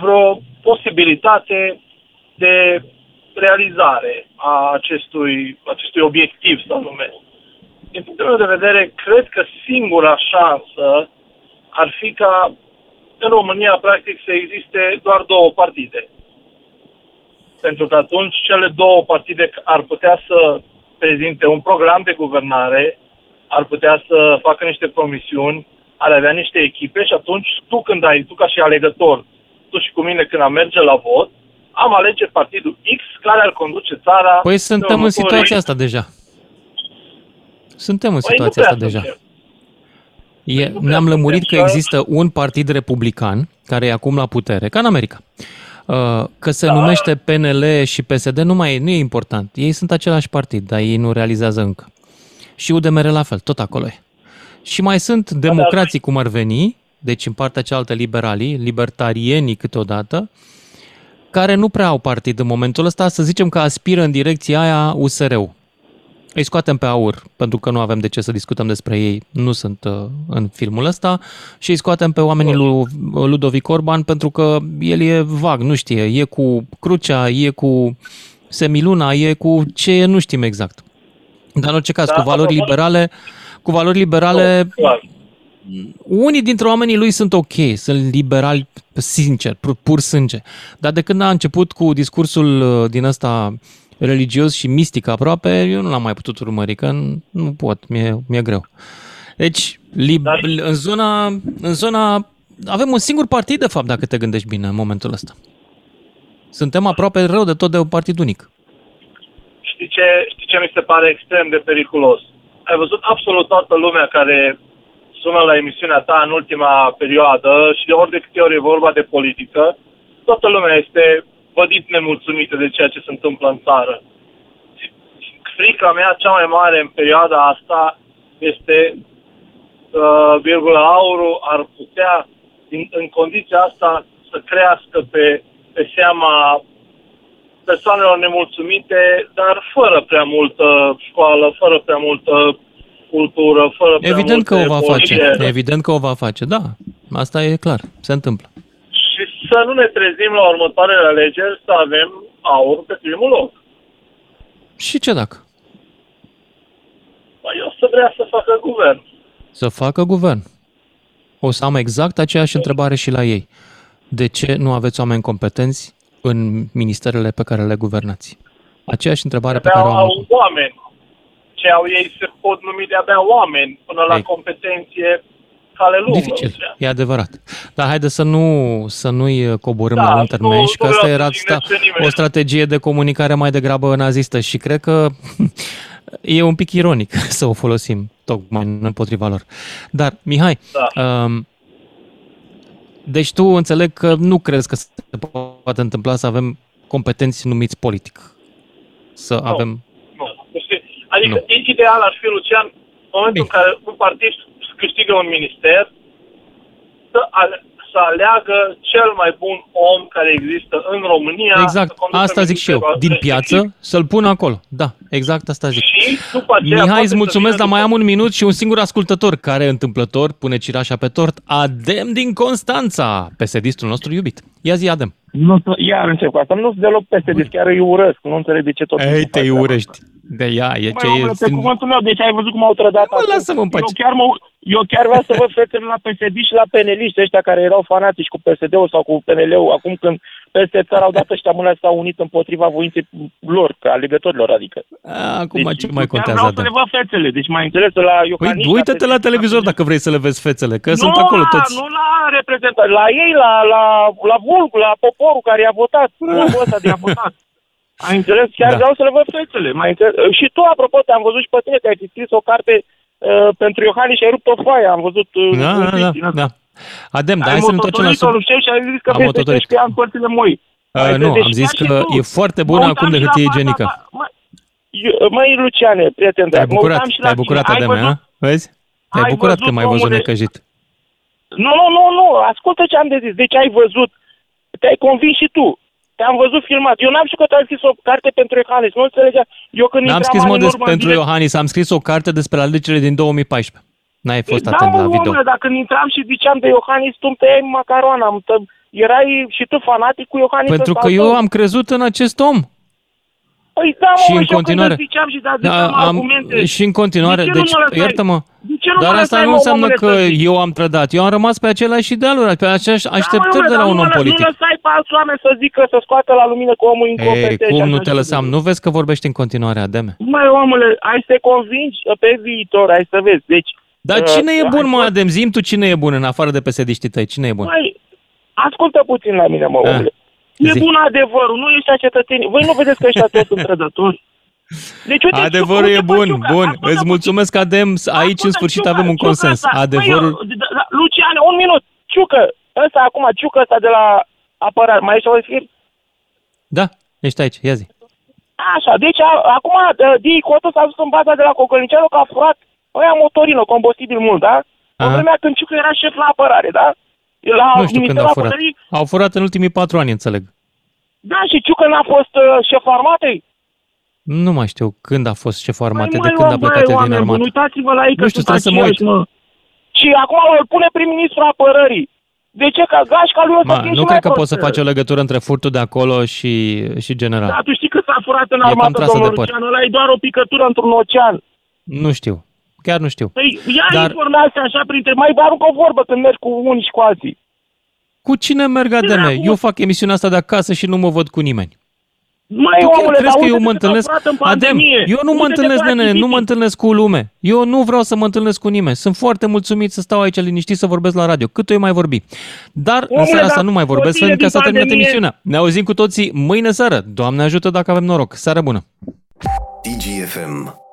vreo posibilitate de realizare a acestui, acestui obiectiv, să numesc. Din punctul meu de vedere, cred că singura șansă ar fi ca în România, practic, să existe doar două partide. Pentru că atunci cele două partide ar putea să prezinte un program de guvernare, ar putea să facă niște promisiuni, ar avea niște echipe și atunci tu când ai, tu ca și alegător, tu și cu mine când am merge la vot, am alege partidul X care ar conduce țara. Păi suntem în următorii- situația asta deja. Suntem în Păi nu situația prea asta deja. suntem. E, ne-am lămurit că există un partid republican care e acum la putere, ca în America. Uh, Că se numește PNL și PSD nu mai e, nu e important. Ei sunt același partid, dar ei nu realizează încă. Și UDMR la fel, tot acolo e. Și mai sunt democrații cum ar veni, deci în partea cealaltă liberalii, libertarienii câteodată, care nu prea au partid în momentul ăsta, să zicem că aspiră în direcția aia USR-ul. Îi scoatem pe aur, pentru că nu avem de ce să discutăm despre ei, nu sunt uh, în filmul ăsta, și îi scoatem pe oamenii lui Ludovic Orban, pentru că el e vag, nu știe, e cu crucea, e cu semiluna, e cu ce e, nu știm exact. Dar în orice caz, Da, cu valori apropo- liberale, cu valori liberale, unii dintre oamenii lui sunt ok, sunt liberali sincer, pur, pur sânge. Dar de când a început cu discursul uh, din ăsta religios și mistic aproape, eu nu l-am mai putut urmări, că n- nu pot, mi-e, mi-e greu. Deci, lib- în, zona, în zona... Avem un singur partid, de fapt, dacă te gândești bine în momentul ăsta. Suntem aproape rău de tot de un partid unic. Știi ce, știi ce mi se pare extrem de periculos? Ai văzut absolut toată lumea care sună la emisiunea ta în ultima perioadă și de ori de câte ori e vorba de politică, toată lumea este vădit nemulțumită de ceea ce se întâmplă în țară. Frica mea cea mai mare în perioada asta este uh, virgula aurul ar putea, în, în condiția asta, să crească pe, pe seama persoanelor nemulțumite, dar fără prea multă școală, fără prea multă cultură, fără prea Evident că multe o va face. voie. Evident că o va face, da. Asta e clar. Se întâmplă. Și să nu ne trezim la următoarele alegeri să avem aur pe primul loc. Și ce dacă? Păi eu să vrea să facă guvern. Să facă guvern. O să am exact aceeași întrebare și la ei. De ce nu aveți oameni competenți în ministerele pe care le guvernați? Aceeași întrebare pe De-abia care o am au acum. oameni. Ce au ei se pot numi de-abia oameni până la Ei. competenție cale lungă. Dificil, e adevărat. Dar haide să nu să nu-i coborâm Da, la un nu- termen și că nu asta vreau era să jignesc sta, pe nimeni. o strategie de comunicare mai degrabă nazistă și cred că e un pic ironic să o folosim tocmai împotriva lor. Dar, Mihai, Da. um, deci tu înțeleg că nu crezi că se poate întâmpla să avem competenți numiți politic. Să avem... Nu. Știi? Adică nu. ideal ar fi, Lucian, în momentul în care un partid câștigă un minister, să, ale, să aleagă cel mai bun om care există în România. Exact, să conducă asta zic și eu. ministerul Din respectiv. piață să-l pun acolo. Da, exact asta zic. Și după aceea Mihai, poate îți să mulțumesc, vină dar mai am un minut și un singur ascultător care întâmplător pune cireașa pe tort. Adem din Constanța, PSD-istul nostru iubit. Ia zi, Adem. Nu, iar încep cu asta. Nu sunt deloc peste, deci chiar îi urăsc. Nu înțeleg de ce tot. Ei, te urești. De ea, e ce Măi, e... omule, pe cuvântul meu, deci ai văzut cum au trădat Mă, acum? lasă-mă în pace. Eu chiar, mă, eu chiar vreau să văd fețele la PSD și la PNL ăștia care erau fanatici cu PSD-ul sau cu PNL-ul. Acum când peste țară au dat ăștia mâna s-au unit împotriva voinței lor, ca alegătorilor, adică. Acum deci, ce mai eu chiar contează, vreau să Adem? le văd fețele, deci mai înțeles la Păi Iohannis. uită-te la televizor dacă vrei să le vezi fețele, că nu sunt acolo la, toți. Nu la reprezentanți, la ei, la, la, la vulgul, la poporul care i-a votat, vulgul ăsta de a votat. Ai înțeles? Chiar Da. vreau să le văd fețele. Mai înțeles? Și tu, apropo, te-am văzut și pe tine că ai scris o carte uh, pentru Iohannis și ai rupt o foaie. Am văzut uh, Da, un da, clip da, din ăsta. da. Adem, dar ai hai să ne întoarcem la mototorit-o sub... lui Șef și ai zis că Am vezi mototorit. 13 ani părțile moi. Uh, nu, am zis că e foarte bună acum de hârtie igienică. Eu- Măi, Luciane, prieten, Te-ai drag, mă bucurat, uitam și la te-ai tine. bucurat, Ai Adem, văzut- a? Vezi? Te-ai ai bucurat că văzut, m-ai văzut omule? necăjit. Nu, nu, nu, nu, ascultă ce am de zis. Deci ai văzut, te-ai convins și tu. Te-am văzut filmat. Eu n-am știut că tu ai scris o carte pentru Iohannis. Nu înțelegea. Eu când N-am intram scris, mă, ani în des, urmă în pentru direct- Iohannis, am scris o carte despre alegerile din 2014. N-ai fost da, atent mă, la video. omule, dacă când intram și ziceam de Iohannis, tu îmi tăiai macaroana. îmi tă... Erai și tu fanatic cu Iohannis Pentru ăsta că al eu tău. am crezut în acest om. Păi da, mă, și mă, în și eu continuare. când îți ziceam și da, Da, ziceam am, argumente. și în continuare, De ce nu deci, mă lăsai? iartă-mă, De ce nu dar mă asta lăsai, nu mă, înseamnă omule, că să zic? eu am trădat. Eu am rămas pe aceleași idealuri, pe aceleași așteptări Da, mă, de la dar un nu om mă lă- politic. Nu lăsai pe alți oameni să zică, să scoată la lumină că omul e Ei, incompetent. cum și nu așa te și lăsam? de- Nu vezi că vorbești în continuare, Ademe? Măi, omule, ai să te convingi pe viitor, ai să vezi. Deci, Dar uh, cine e ai bun, mă, fost- Adem? Zim tu cine e bun în afară de PSD-știi tăi? Cine e bun? Măi, ascultă puțin la mine, mă, Ah, omule. E zi. bun adevărul, nu ăștia cetățenii. Voi nu vedeți că ăștia toți sunt trădători? Deci, uite, Adevărul uite, e bă, bun, Ciucă, bun. ascultă Îți mulțumesc, Adem. Aici, în sfârșit, Ciucă, avem un Ciucă consens. ăsta, Adevărul... Băi, eu, da, da, Luciane, un minut. Ciucă, ăsta acum, Ciucă ăsta de la apărare. Mai ești o fir? Da, ești aici, ia zi. Așa, deci a, acum uh, Dii Cotă s-a dus în baza de la Cocălniceanu că a furat ăia motorină, combustibil mult, da? În Aha. vremea când Ciucă era șef la apărare, da? La Nu știu când Ministerul au furat. Apărării, Au furat în ultimii patru ani, înțeleg. Da, și Ciucă n-a fost uh, șef armatei? Nu mai știu când a fost șeful armatei, de Măi, când a mă, plecat băi, el din oameni buni, armată. Uitați-vă la ei că Nu știu, sunt trebuie să mă aceiași, uit. mă. Și acum îl pune prim-ministru apărării. De ce? Ca gașca lui o să Ma, fie nu și cred mai că poți să prostă. faci o legătură între furtul de acolo și, și general. Da, tu știi că s-a furat în E cam armată, trasă domnul de păr. Lucian, ăla e doar o picătură într-un ocean. Nu știu. Chiar nu știu. Păi ia Dar- informația așa printre... Mai aruncă o vorbă când mergi cu unii și cu alții. Cu cine merg ADM? Eu fac emisiunea asta de acasă și nu mă văd cu nimeni. Mai tu chiar omule, crezi dar că eu uite mă cât au întâlnesc? furat în Adem, pandemie. eu nu mă Uite-te întâlnesc, cu nene, activiștii. nu mă întâlnesc cu lume. Eu nu vreau să mă întâlnesc cu nimeni. Sunt foarte mulțumit să stau aici liniștit să vorbesc la radio. Cât o mai vorbi. Dar în Omule, seara asta dar nu mai vorbesc, cotile pentru că din s-a terminat pandemie- emisiunea. Ne auzim cu toții mâine seară. Doamne ajută dacă avem noroc. Seară bună! DGFM